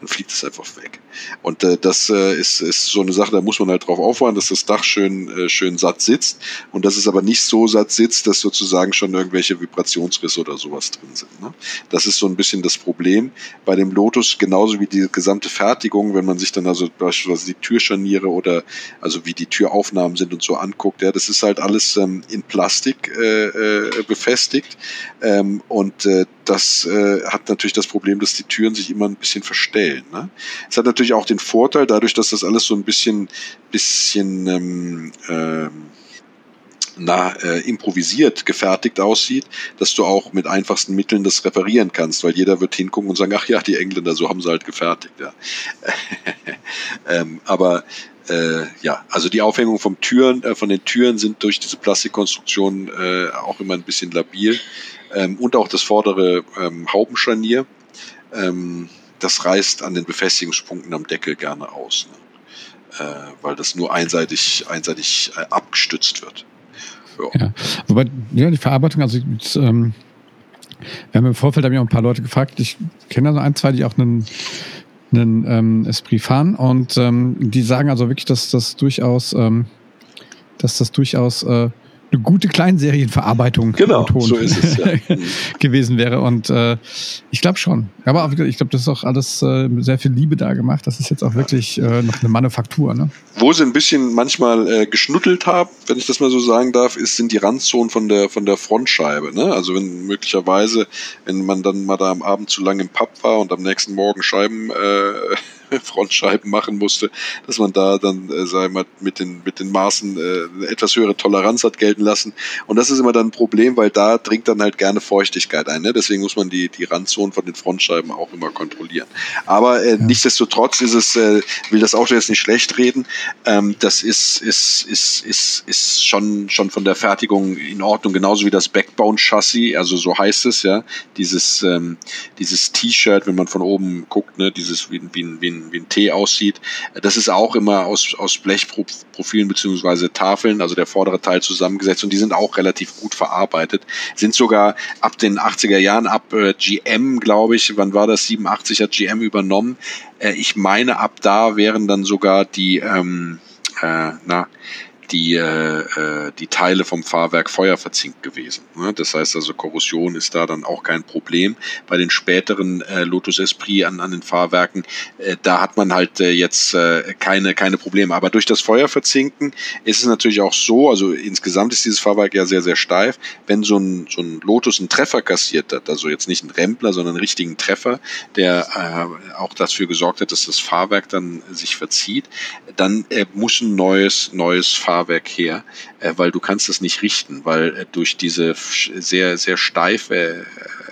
C: Dann fliegt es einfach weg. Und äh, das äh, ist, ist so eine Sache, da muss man halt drauf auffahren, dass das Dach schön, äh, schön satt sitzt und dass es aber nicht so satt sitzt, dass sozusagen schon irgendwelche Vibrationsrisse oder sowas drin sind. Ne? Das ist so ein bisschen das Problem bei dem Lotus, genauso wie die gesamte Fertigung, wenn man sich dann also beispielsweise die Türscharniere oder also wie die Türaufnahmen sind und so anguckt, ja, das ist halt alles ähm, in Plastik äh, äh, befestigt ähm, und äh, das äh, hat natürlich das Problem, dass die Türen sich immer ein bisschen verstellen. Ne? Es hat natürlich auch den Vorteil, dadurch, dass das alles so ein bisschen, bisschen ähm, ähm, na, äh, improvisiert gefertigt aussieht, dass du auch mit einfachsten Mitteln das reparieren kannst, weil jeder wird hingucken und sagen, ach ja, die Engländer, so haben sie halt gefertigt. Ja. ähm, aber äh, ja, also die Aufhängung vom Türen, äh, von den Türen sind durch diese Plastikkonstruktion äh, auch immer ein bisschen labil. Ähm, und auch das vordere ähm, Haubenscharnier, ähm, das reißt an den Befestigungspunkten am Deckel gerne aus, ne? äh, weil das nur einseitig, einseitig äh, abgestützt wird.
B: Ja. ja. Wobei, ja, die Verarbeitung, also jetzt, ähm, wir haben im Vorfeld haben ja auch ein paar Leute gefragt, ich kenne also ein, zwei, die auch einen einen ähm, Esprit fahren. Und ähm, die sagen also wirklich, dass das durchaus, ähm, dass das durchaus äh, eine gute Kleinserienverarbeitung
C: genau, so ist es, ja.
B: gewesen wäre. Und äh, ich glaube schon. Aber ich glaube, das ist auch alles äh, sehr viel Liebe da gemacht. Das ist jetzt auch wirklich äh, noch eine Manufaktur. Ne?
C: Wo sie ein bisschen manchmal äh, geschnuddelt haben, wenn ich das mal so sagen darf, ist, sind die Randzonen von der, von der Frontscheibe. Ne? Also wenn möglicherweise, wenn man dann mal da am Abend zu lange im Pub war und am nächsten Morgen Scheiben äh, Frontscheiben machen musste, dass man da dann, äh, wir mal, mit den, mit den Maßen äh, eine etwas höhere Toleranz hat gelten lassen. Und das ist immer dann ein Problem, weil da dringt dann halt gerne Feuchtigkeit ein. Ne? Deswegen muss man die, die Randzonen von den Frontscheiben auch immer kontrollieren. Aber äh, ja. nichtsdestotrotz ist es, äh, will das Auto jetzt nicht schlecht reden, ähm, das ist, ist, ist, ist, ist schon, schon von der Fertigung in Ordnung, genauso wie das Backbone-Chassis, also so heißt es ja, dieses, ähm, dieses T-Shirt, wenn man von oben guckt, ne, dieses wie, wie, wie ein wie ein T aussieht. Das ist auch immer aus, aus Blechprofilen beziehungsweise Tafeln, also der vordere Teil zusammengesetzt und die sind auch relativ gut verarbeitet. Sind sogar ab den 80er Jahren, ab äh, GM, glaube ich, wann war das? 87 hat GM übernommen. Äh, ich meine, ab da wären dann sogar die, ähm, äh, na, die, äh, äh, die Teile vom Fahrwerk feuerverzinkt gewesen. Ne? Das heißt also, Korrosion ist da dann auch kein Problem. Bei den späteren äh, Lotus Esprit an, an den Fahrwerken, äh, da hat man halt äh, jetzt äh, keine, keine Probleme. Aber durch das Feuerverzinken ist es natürlich auch so, also insgesamt ist dieses Fahrwerk ja sehr, sehr steif. Wenn so ein, so ein Lotus einen Treffer kassiert hat, also jetzt nicht einen Rempler, sondern einen richtigen Treffer, der äh, auch dafür gesorgt hat, dass das Fahrwerk dann sich verzieht, dann äh, muss ein neues, neues Fahrwerk Fahrwerk her, äh, weil du kannst es nicht richten, weil äh, durch diese sehr, sehr steife, äh,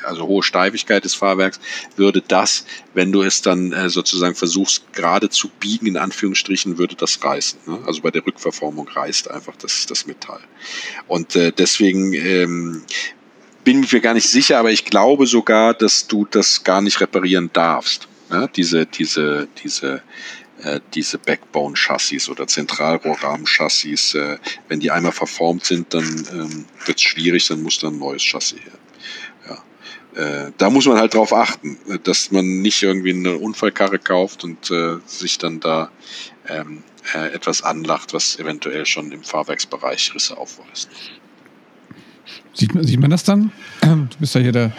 C: also hohe Steifigkeit des Fahrwerks würde das, wenn du es dann äh, sozusagen versuchst gerade zu biegen, in Anführungsstrichen, würde das reißen. Ne? Also bei der Rückverformung reißt einfach das, das Metall. Und äh, deswegen ähm, bin ich mir gar nicht sicher, aber ich glaube sogar, dass du das gar nicht reparieren darfst. Ne? Diese, diese, diese äh, diese Backbone-Chassis oder Zentralrohrrahmen-Chassis, äh, wenn die einmal verformt sind, dann ähm, wird es schwierig, dann muss dann ein neues Chassis her. Ja. Äh, da muss man halt drauf achten, dass man nicht irgendwie eine Unfallkarre kauft und äh, sich dann da ähm, äh, etwas anlacht, was eventuell schon im Fahrwerksbereich Risse aufweist.
B: Sieht man, sieht man das dann? Du bist ja hier der,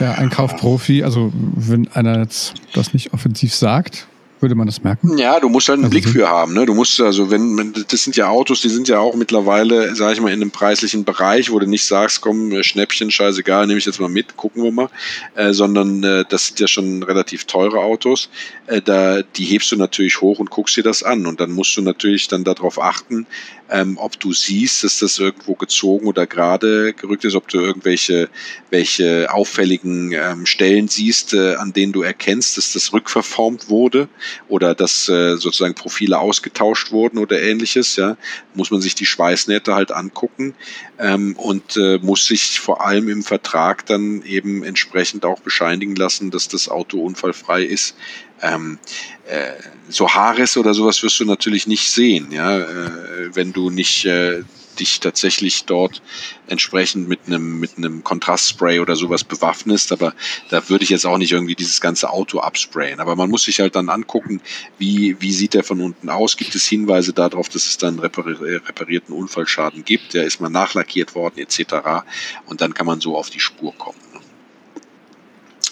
B: der Einkaufprofi. Also wenn einer jetzt das nicht offensiv sagt, würde man das merken?
C: Ja, du musst halt einen also Blick für haben. Ne? Du musst also, wenn, das sind ja Autos, die sind ja auch mittlerweile, sage ich mal, in einem preislichen Bereich, wo du nicht sagst, komm, äh, Schnäppchen, scheißegal, nehme ich jetzt mal mit, gucken wir mal, äh, sondern äh, das sind ja schon relativ teure Autos. Äh, da, die hebst du natürlich hoch und guckst dir das an und dann musst du natürlich dann darauf achten, ähm, ob du siehst, dass das irgendwo gezogen oder gerade gerückt ist, ob du irgendwelche welche auffälligen ähm, Stellen siehst, äh, an denen du erkennst, dass das rückverformt wurde oder dass äh, sozusagen Profile ausgetauscht wurden oder ähnliches. Ja, muss man sich die Schweißnähte halt angucken ähm, und äh, muss sich vor allem im Vertrag dann eben entsprechend auch bescheinigen lassen, dass das Auto unfallfrei ist. Ähm, äh, so Haares oder sowas wirst du natürlich nicht sehen, ja, äh, wenn du nicht äh, dich tatsächlich dort entsprechend mit einem mit einem Kontrastspray oder sowas bewaffnest, aber da würde ich jetzt auch nicht irgendwie dieses ganze Auto absprayen. Aber man muss sich halt dann angucken, wie wie sieht der von unten aus? Gibt es Hinweise darauf, dass es dann reparierten Unfallschaden gibt? Der ist mal nachlackiert worden etc. Und dann kann man so auf die Spur kommen.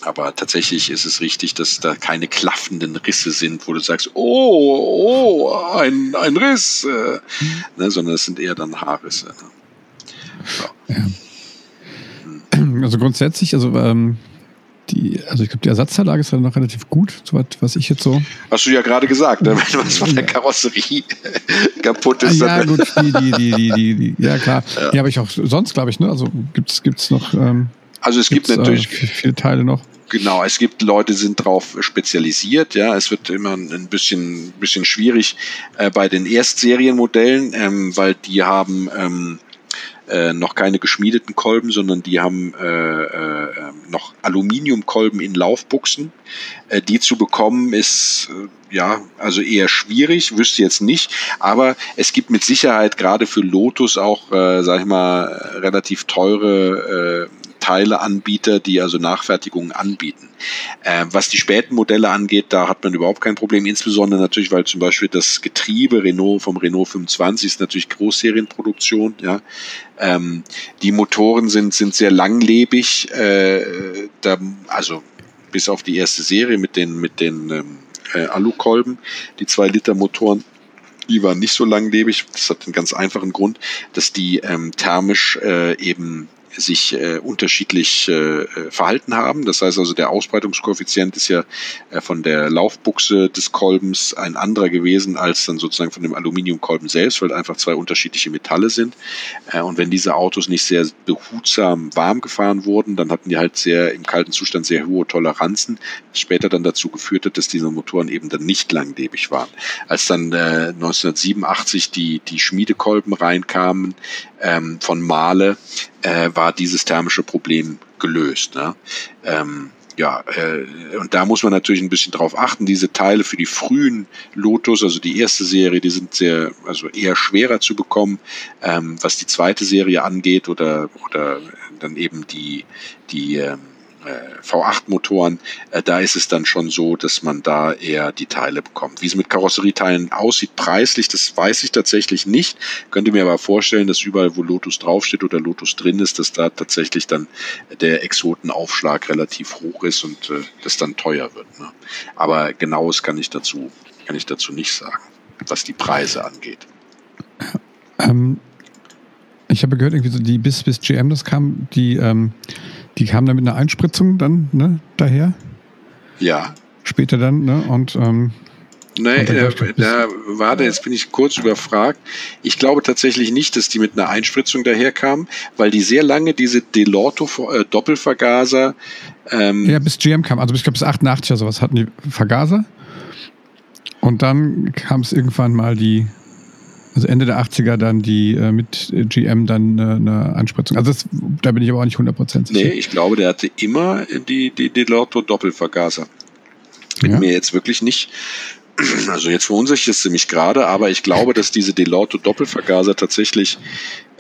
C: Aber tatsächlich ist es richtig, dass da keine klaffenden Risse sind, wo du sagst, oh, oh, ein, ein Riss, äh, ne, sondern es sind eher dann Haarrisse. Ne?
B: Ja. Also grundsätzlich, also ähm, die, also ich glaube, die Ersatzteillage ist dann noch relativ gut, soweit was ich jetzt so.
C: Hast du ja gerade gesagt, ne? wenn was von der Karosserie kaputt ist.
B: Ja, gut, die, die, die, die, die, die ja klar. Ja. Die habe ich auch sonst, glaube ich, ne? Also gibt es noch. Ähm,
C: also es gibt natürlich
B: äh, viele Teile noch.
C: Genau, es gibt Leute, die sind darauf spezialisiert. Ja, es wird immer ein bisschen, bisschen schwierig äh, bei den Erstserienmodellen, ähm, weil die haben ähm, äh, noch keine geschmiedeten Kolben, sondern die haben äh, äh, noch Aluminiumkolben in Laufbuchsen. Äh, die zu bekommen ist äh, ja also eher schwierig, wüsste jetzt nicht, aber es gibt mit Sicherheit gerade für Lotus auch, äh, sag ich mal, relativ teure äh, Teileanbieter, die also Nachfertigungen anbieten. Äh, was die späten Modelle angeht, da hat man überhaupt kein Problem, insbesondere natürlich, weil zum Beispiel das Getriebe Renault vom Renault 25 ist natürlich Großserienproduktion. Ja. Ähm, die Motoren sind, sind sehr langlebig, äh, da, also bis auf die erste Serie mit den, mit den ähm, äh, Alukolben, die zwei Liter Motoren die waren nicht so langlebig. Das hat einen ganz einfachen Grund, dass die ähm, thermisch äh, eben sich äh, unterschiedlich äh, verhalten haben. Das heißt also, der Ausbreitungskoeffizient ist ja äh, von der Laufbuchse des Kolbens ein anderer gewesen als dann sozusagen von dem Aluminiumkolben selbst, weil einfach zwei unterschiedliche Metalle sind. Äh, und wenn diese Autos nicht sehr behutsam warm gefahren wurden, dann hatten die halt sehr im kalten Zustand sehr hohe Toleranzen, was später dann dazu geführt hat, dass diese Motoren eben dann nicht langlebig waren. Als dann äh, 1987 die, die Schmiedekolben reinkamen ähm, von Male, äh, war dieses thermische Problem gelöst. Ne? Ähm, ja, äh, und da muss man natürlich ein bisschen drauf achten. Diese Teile für die frühen Lotus, also die erste Serie, die sind sehr, also eher schwerer zu bekommen, ähm, was die zweite Serie angeht oder oder dann eben die die ähm, äh, V8-Motoren, äh, da ist es dann schon so, dass man da eher die Teile bekommt. Wie es mit Karosserieteilen aussieht, preislich, das weiß ich tatsächlich nicht. Könnte mir aber vorstellen, dass überall, wo Lotus draufsteht oder Lotus drin ist, dass da tatsächlich dann der Exotenaufschlag relativ hoch ist und äh, das dann teuer wird. Ne? Aber genaues kann ich dazu, kann ich dazu nicht sagen, was die Preise angeht.
B: Ähm, ich habe gehört, irgendwie so die bis, bis GM das kam, die ähm, die kamen dann mit einer Einspritzung dann ne, daher.
C: Ja.
B: Später dann, ne? Und ähm,
C: Nein, äh, da, warte, jetzt bin ich kurz überfragt. Ich glaube tatsächlich nicht, dass die mit einer Einspritzung daherkamen, weil die sehr lange diese Delorto äh, Doppelvergaser.
B: Ähm ja, bis GM kam, also ich glaube bis 88 oder sowas hatten die Vergaser. Und dann kam es irgendwann mal die also Ende der 80er dann die äh, mit GM dann äh, eine Anspritzung. Also das, da bin ich aber auch nicht 100% sicher.
C: Nee, ich glaube, der hatte immer die, die, die Lotto Doppelvergaser. Bin ja. mir jetzt wirklich nicht, also jetzt verunsichert es mich gerade, aber ich glaube, dass diese Delorto Doppelvergaser tatsächlich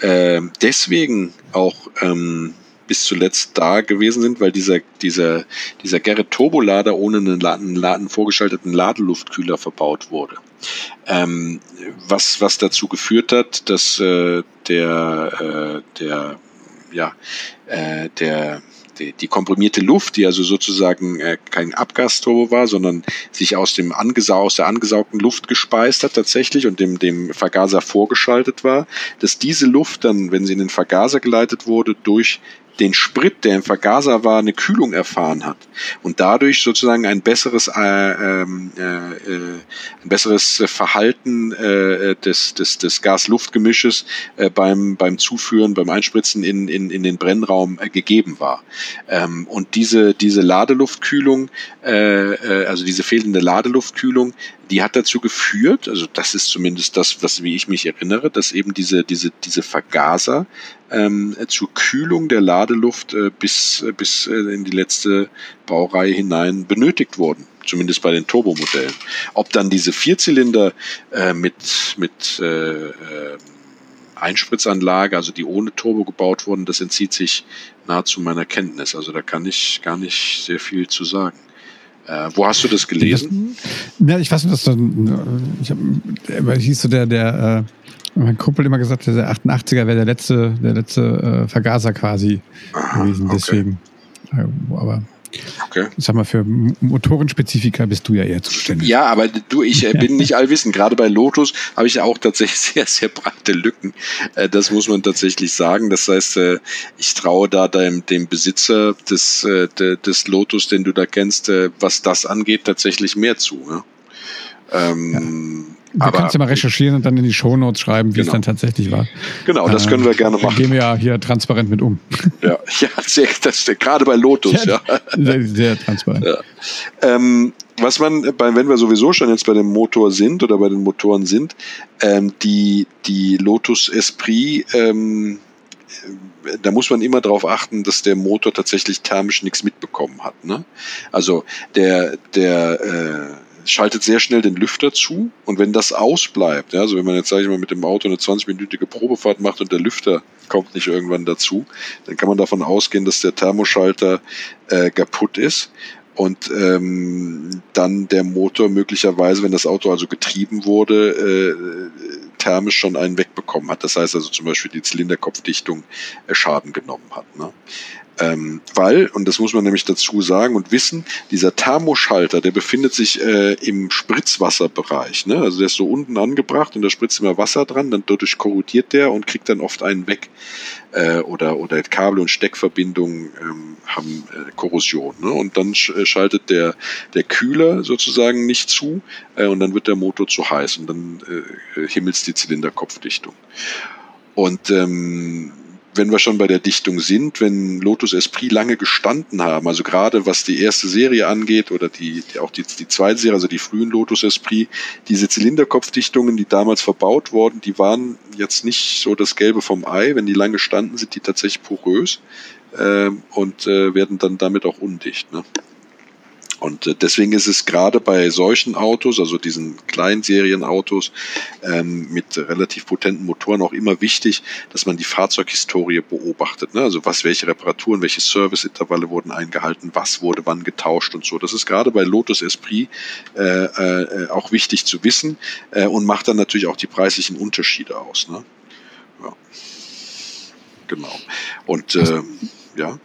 C: äh, deswegen auch ähm, bis zuletzt da gewesen sind, weil dieser, dieser, dieser Gerrit Turbolader ohne einen, Laden, einen vorgeschalteten Ladeluftkühler verbaut wurde. Ähm, was, was dazu geführt hat, dass äh, der, äh, der, ja, äh, der, die, die komprimierte Luft, die also sozusagen äh, kein Abgasturbo war, sondern sich aus dem Angesau aus der angesaugten Luft gespeist hat tatsächlich und dem, dem Vergaser vorgeschaltet war, dass diese Luft dann, wenn sie in den Vergaser geleitet wurde, durch den Sprit, der im Vergaser war, eine Kühlung erfahren hat und dadurch sozusagen ein besseres, äh, ähm, äh, äh, ein besseres Verhalten äh, des, des, des Gas-Luft-Gemisches äh, beim, beim Zuführen, beim Einspritzen in, in, in den Brennraum äh, gegeben war. Ähm, und diese, diese Ladeluftkühlung, also diese fehlende Ladeluftkühlung, die hat dazu geführt, also das ist zumindest das, was wie ich mich erinnere, dass eben diese, diese, diese Vergaser ähm, zur Kühlung der Ladeluft äh, bis, äh, bis äh, in die letzte Baureihe hinein benötigt wurden. Zumindest bei den Turbomodellen. Ob dann diese Vierzylinder äh, mit, mit äh, äh, Einspritzanlage, also die ohne Turbo gebaut wurden, das entzieht sich nahezu meiner Kenntnis. Also da kann ich gar nicht sehr viel zu sagen. Äh, wo hast du das gelesen?
B: ja, ich weiß nicht, dass dann, ich hab, hieß so der, der, äh, mein Kumpel immer gesagt, der 88er wäre der letzte, der letzte äh, Vergaser quasi Aha, gewesen, deswegen. Okay. Äh, aber Okay. Sag mal, für Motorenspezifika bist du ja eher zuständig.
C: Ja, aber du, ich äh, bin nicht allwissend. Gerade bei Lotus habe ich ja auch tatsächlich sehr, sehr breite Lücken. Äh, das muss man tatsächlich sagen. Das heißt, äh, ich traue da dem, dem Besitzer des, des Lotus, den du da kennst, was das angeht, tatsächlich mehr zu. Ne?
B: Ähm, ja. Du aber, kannst ja mal recherchieren und dann in die Shownotes schreiben, wie genau. es dann tatsächlich war.
C: Genau, das können wir gerne machen.
B: gehen wir ja hier transparent mit um.
C: Ja, ja sehr, das, gerade bei Lotus, ja. ja.
B: Sehr, sehr transparent. Ja.
C: Ähm, was man, wenn wir sowieso schon jetzt bei dem Motor sind oder bei den Motoren sind, ähm, die, die Lotus Esprit, ähm, da muss man immer darauf achten, dass der Motor tatsächlich thermisch nichts mitbekommen hat. Ne? Also der, der äh, schaltet sehr schnell den Lüfter zu und wenn das ausbleibt, ja, also wenn man jetzt, sage ich mal, mit dem Auto eine 20-minütige Probefahrt macht und der Lüfter kommt nicht irgendwann dazu, dann kann man davon ausgehen, dass der Thermoschalter äh, kaputt ist und ähm, dann der Motor möglicherweise, wenn das Auto also getrieben wurde, äh, thermisch schon einen wegbekommen hat. Das heißt also zum Beispiel die Zylinderkopfdichtung äh, Schaden genommen hat. Ne? Ähm, weil, und das muss man nämlich dazu sagen und wissen, dieser Thermoschalter, der befindet sich äh, im Spritzwasserbereich. Ne? Also der ist so unten angebracht und da spritzt immer Wasser dran, dann dadurch korrodiert der und kriegt dann oft einen weg. Äh, oder, oder Kabel- und Steckverbindungen ähm, haben äh, Korrosion. Ne? Und dann sch äh, schaltet der, der Kühler sozusagen nicht zu äh, und dann wird der Motor zu heiß und dann äh, himmels die Zylinderkopfdichtung. Und ähm, wenn wir schon bei der Dichtung sind, wenn Lotus Esprit lange gestanden haben, also gerade was die erste Serie angeht oder die, die auch die, die zweite Serie, also die frühen Lotus Esprit, diese Zylinderkopfdichtungen, die damals verbaut wurden, die waren jetzt nicht so das Gelbe vom Ei. Wenn die lange standen, sind die tatsächlich porös äh, und äh, werden dann damit auch undicht. Ne? Und äh, deswegen ist es gerade bei solchen Autos, also diesen Kleinserienautos ähm, mit relativ potenten Motoren auch immer wichtig, dass man die Fahrzeughistorie beobachtet. Ne? Also was, welche Reparaturen, welche Serviceintervalle wurden eingehalten, was wurde wann getauscht und so. Das ist gerade bei Lotus Esprit äh, äh, auch wichtig zu wissen äh, und macht dann natürlich auch die preislichen Unterschiede aus. Ne? Ja. Genau. Und äh, ja.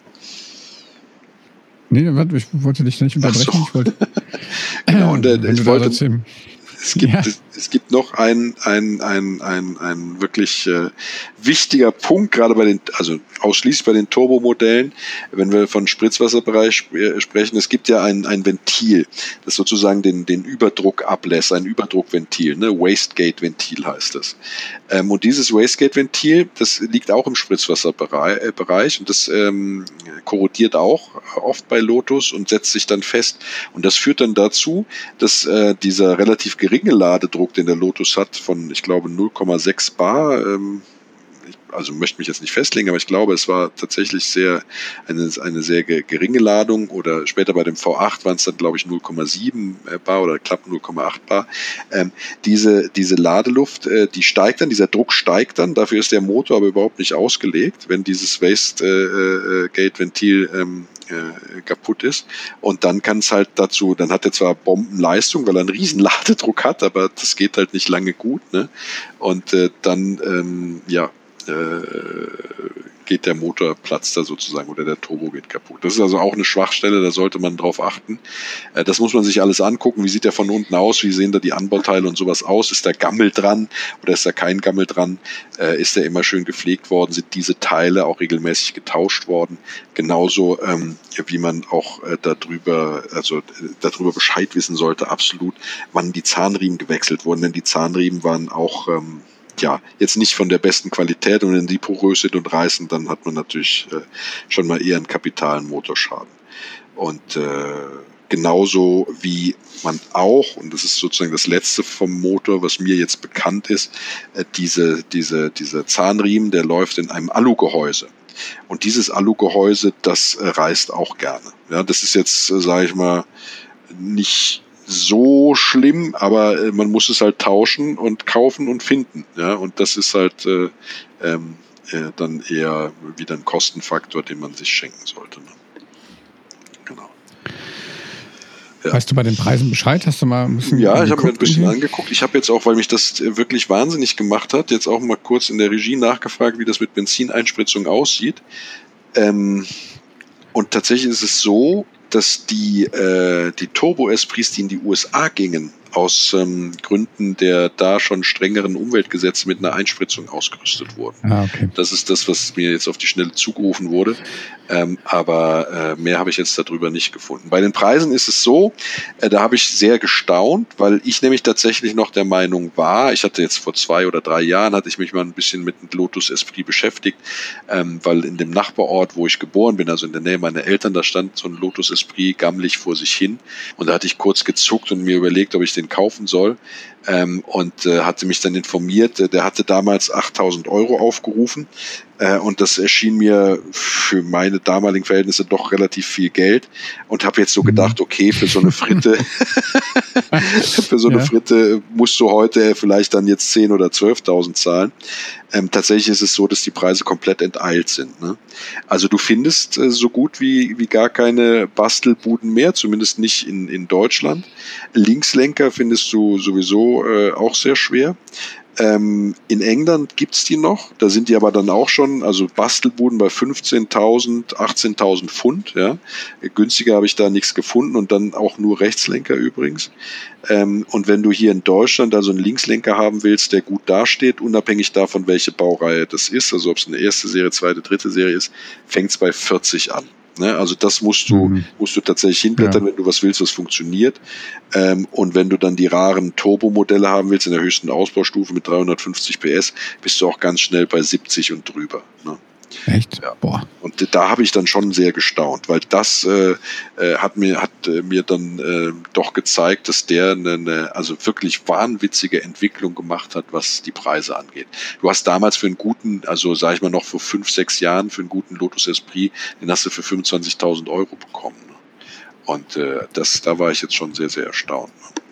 B: Nee, warte, ich wollte dich nicht unterbrechen. So. Ich wollte,
C: genau, und äh, ich wollte, es gibt, ja. es, gibt noch ein, ein, ein, ein, ein wirklich äh, wichtiger Punkt, gerade bei den, also ausschließlich bei den Turbomodellen, wenn wir von Spritzwasserbereich sp äh, sprechen, es gibt ja ein, ein Ventil, das sozusagen den, den Überdruck ablässt, ein Überdruckventil, ne? Wastegate-Ventil heißt das. Ähm, und dieses Wastegate-Ventil, das liegt auch im Spritzwasserbereich äh, und das ähm, korrodiert auch oft bei Lotus und setzt sich dann fest. Und das führt dann dazu, dass äh, dieser relativ geringe Ladedruck, den der Lotus hat, von, ich glaube, 0,6 Bar, ähm, also möchte mich jetzt nicht festlegen, aber ich glaube, es war tatsächlich sehr eine, eine sehr geringe Ladung oder später bei dem V8 waren es dann, glaube ich, 0,7 äh, Bar oder knapp 0,8 Bar. Ähm, diese, diese Ladeluft, äh, die steigt dann, dieser Druck steigt dann, dafür ist der Motor aber überhaupt nicht ausgelegt, wenn dieses Waste-Gate-Ventil äh, äh ähm, äh, kaputt ist. Und dann kann es halt dazu, dann hat er zwar Bombenleistung, weil er einen riesen Ladedruck hat, aber das geht halt nicht lange gut. Ne? Und äh, dann, ähm, ja, äh, geht der Motor, platzt da sozusagen oder der Turbo geht kaputt. Das ist also auch eine Schwachstelle, da sollte man drauf achten. Äh, das muss man sich alles angucken. Wie sieht der von unten aus? Wie sehen da die Anbauteile und sowas aus? Ist da Gammel dran oder ist da kein Gammel dran? Äh, ist der immer schön gepflegt worden? Sind diese Teile auch regelmäßig getauscht worden? Genauso ähm, wie man auch äh, darüber, also darüber Bescheid wissen sollte, absolut, wann die Zahnriemen gewechselt wurden, denn die Zahnriemen waren auch ähm, ja, jetzt nicht von der besten Qualität und wenn die porös sind und reißen, dann hat man natürlich äh, schon mal eher einen kapitalen Motorschaden. Und äh, genauso wie man auch, und das ist sozusagen das letzte vom Motor, was mir jetzt bekannt ist, äh, diese, diese, dieser Zahnriemen, der läuft in einem Alugehäuse. Und dieses Alugehäuse, das äh, reißt auch gerne. Ja, das ist jetzt, äh, sage ich mal, nicht so schlimm, aber äh, man muss es halt tauschen und kaufen und finden. Ja, und das ist halt äh, ähm, äh, dann eher wieder ein Kostenfaktor, den man sich schenken sollte. Ne?
B: Genau. Ja. Weißt du bei den Preisen Bescheid? Hast du mal ein bisschen
C: Ja, ich habe mir ein bisschen irgendwie? angeguckt. Ich habe jetzt auch, weil mich das äh, wirklich wahnsinnig gemacht hat, jetzt auch mal kurz in der Regie nachgefragt, wie das mit Benzineinspritzung aussieht. Ähm, und tatsächlich ist es so, dass die, äh, die Turbo-Esprits, die in die USA gingen, aus ähm, Gründen der da schon strengeren Umweltgesetze mit einer Einspritzung ausgerüstet wurden. Ah, okay. Das ist das, was mir jetzt auf die Schnelle zugerufen wurde. Ähm, aber äh, mehr habe ich jetzt darüber nicht gefunden. Bei den Preisen ist es so, äh, da habe ich sehr gestaunt, weil ich nämlich tatsächlich noch der Meinung war, ich hatte jetzt vor zwei oder drei Jahren, hatte ich mich mal ein bisschen mit Lotus Esprit beschäftigt, ähm, weil in dem Nachbarort, wo ich geboren bin, also in der Nähe meiner Eltern, da stand so ein Lotus Esprit gammelig vor sich hin. Und da hatte ich kurz gezuckt und mir überlegt, ob ich den kaufen soll ähm, und äh, hatte mich dann informiert. Äh, der hatte damals 8000 Euro aufgerufen äh, und das erschien mir für meine damaligen Verhältnisse doch relativ viel Geld und habe jetzt so mhm. gedacht, okay, für so eine Fritte, für so eine ja. Fritte musst du heute vielleicht dann jetzt 10 oder 12.000 zahlen. Ähm, tatsächlich ist es so, dass die Preise komplett enteilt sind. Ne? Also du findest äh, so gut wie, wie gar keine Bastelbuden mehr, zumindest nicht in, in Deutschland. Linkslenker findest du sowieso äh, auch sehr schwer. Ähm, in England gibt's die noch, da sind die aber dann auch schon, also Bastelbuden bei 15.000, 18.000 Pfund. Ja. Günstiger habe ich da nichts gefunden und dann auch nur Rechtslenker übrigens. Ähm, und wenn du hier in Deutschland also einen Linkslenker haben willst, der gut dasteht, unabhängig davon, welche Baureihe das ist, also ob es eine erste Serie, zweite, dritte Serie ist, fängt's bei 40 an. Ne? Also das musst du, mhm. musst du tatsächlich hinblättern, ja. wenn du was willst, was funktioniert. Ähm, und wenn du dann die raren Turbo-Modelle haben willst, in der höchsten Ausbaustufe mit 350 PS, bist du auch ganz schnell bei 70 und drüber. Ne?
B: Echt?
C: Ja. Boah. Und da habe ich dann schon sehr gestaunt, weil das äh, äh, hat mir hat äh, mir dann äh, doch gezeigt, dass der eine, eine also wirklich wahnwitzige Entwicklung gemacht hat, was die Preise angeht. Du hast damals für einen guten, also sage ich mal noch vor fünf sechs Jahren für einen guten Lotus Esprit, den hast du für 25.000 Euro bekommen. Ne? Und äh, das, da war ich jetzt schon sehr sehr erstaunt.
B: Ne?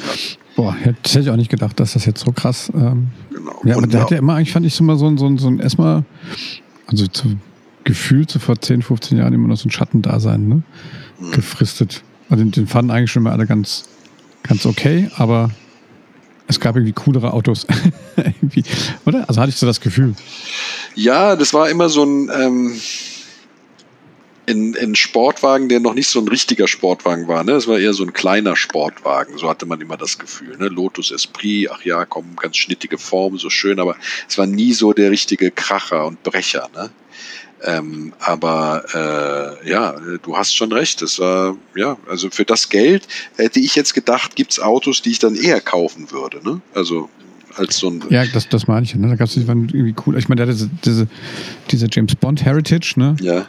B: Ja. Boah, das hätte ich auch nicht gedacht, dass das jetzt so krass. Ähm, genau. Ja, aber der hat ja immer, eigentlich fand ich so mal so, so, so ein erstmal, also zu, gefühlt so vor 10, 15 Jahren immer noch so ein Schattendasein, ne? Mhm. Gefristet. Also den, den fanden eigentlich schon mal alle ganz, ganz okay, aber es gab irgendwie coolere Autos. irgendwie, oder? Also hatte ich so das Gefühl.
C: Ja, das war immer so ein. Ähm in, in Sportwagen, der noch nicht so ein richtiger Sportwagen war. Ne? Das war eher so ein kleiner Sportwagen. So hatte man immer das Gefühl. Ne? Lotus Esprit, ach ja, komm, ganz schnittige Form, so schön, aber es war nie so der richtige Kracher und Brecher. Ne? Ähm, aber äh, ja, du hast schon recht. Das war, ja, also für das Geld hätte ich jetzt gedacht, gibt's Autos, die ich dann eher kaufen würde. Ne? Also als so ein.
B: Ja, das, das meine ich. Ne? Da gab es irgendwie cool. Ich meine, der hatte diese, diese, diese James Bond Heritage, ne?
C: Ja.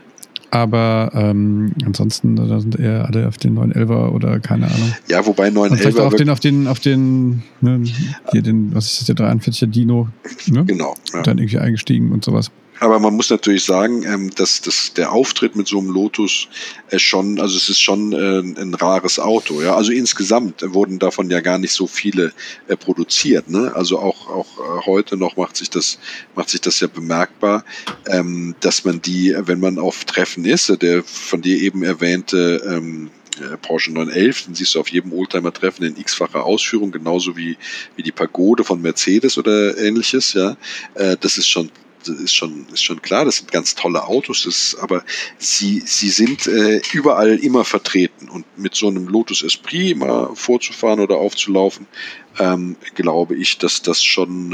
B: Aber ähm, ansonsten, da sind eher alle auf den 911er oder keine Ahnung.
C: Ja, wobei 911er.
B: Vielleicht auf den, auf den, auf den, ne, hier den, was ist das, der 43er Dino, ne?
C: Genau.
B: Ja. Dann irgendwie eingestiegen und sowas.
C: Aber man muss natürlich sagen, ähm, dass, dass der Auftritt mit so einem Lotus äh, schon, also es ist schon äh, ein rares Auto. Ja, also insgesamt wurden davon ja gar nicht so viele äh, produziert. Ne? Also auch auch heute noch macht sich das macht sich das ja bemerkbar, ähm, dass man die, wenn man auf Treffen ist, der von dir eben erwähnte ähm, äh, Porsche 911, den siehst du auf jedem Oldtimer-Treffen in x-facher Ausführung, genauso wie, wie die Pagode von Mercedes oder ähnliches, ja. Das ist schon ist schon, ist schon klar, das sind ganz tolle Autos, das, aber sie, sie sind äh, überall immer vertreten. Und mit so einem Lotus Esprit mal vorzufahren oder aufzulaufen, ähm, glaube ich, dass das schon,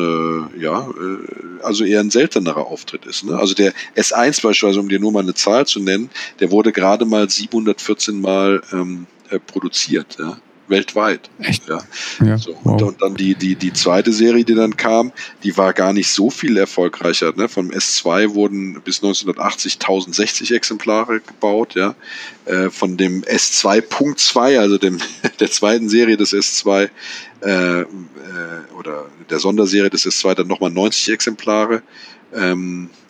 C: äh, ja, äh, also eher ein seltenerer Auftritt ist. Ne? Also der S1 beispielsweise, um dir nur mal eine Zahl zu nennen, der wurde gerade mal 714 Mal ähm, äh, produziert. Ja? Weltweit.
B: Echt?
C: Ja. ja so, wow. und, dann die, die, die zweite Serie, die dann kam, die war gar nicht so viel erfolgreicher. Ne? Vom S2 wurden bis 1980 1060 Exemplare gebaut, ja. Äh, von dem S2.2, also dem, der zweiten Serie des S2, äh, äh, oder der Sonderserie des S2 dann nochmal 90 Exemplare. Ähm, äh,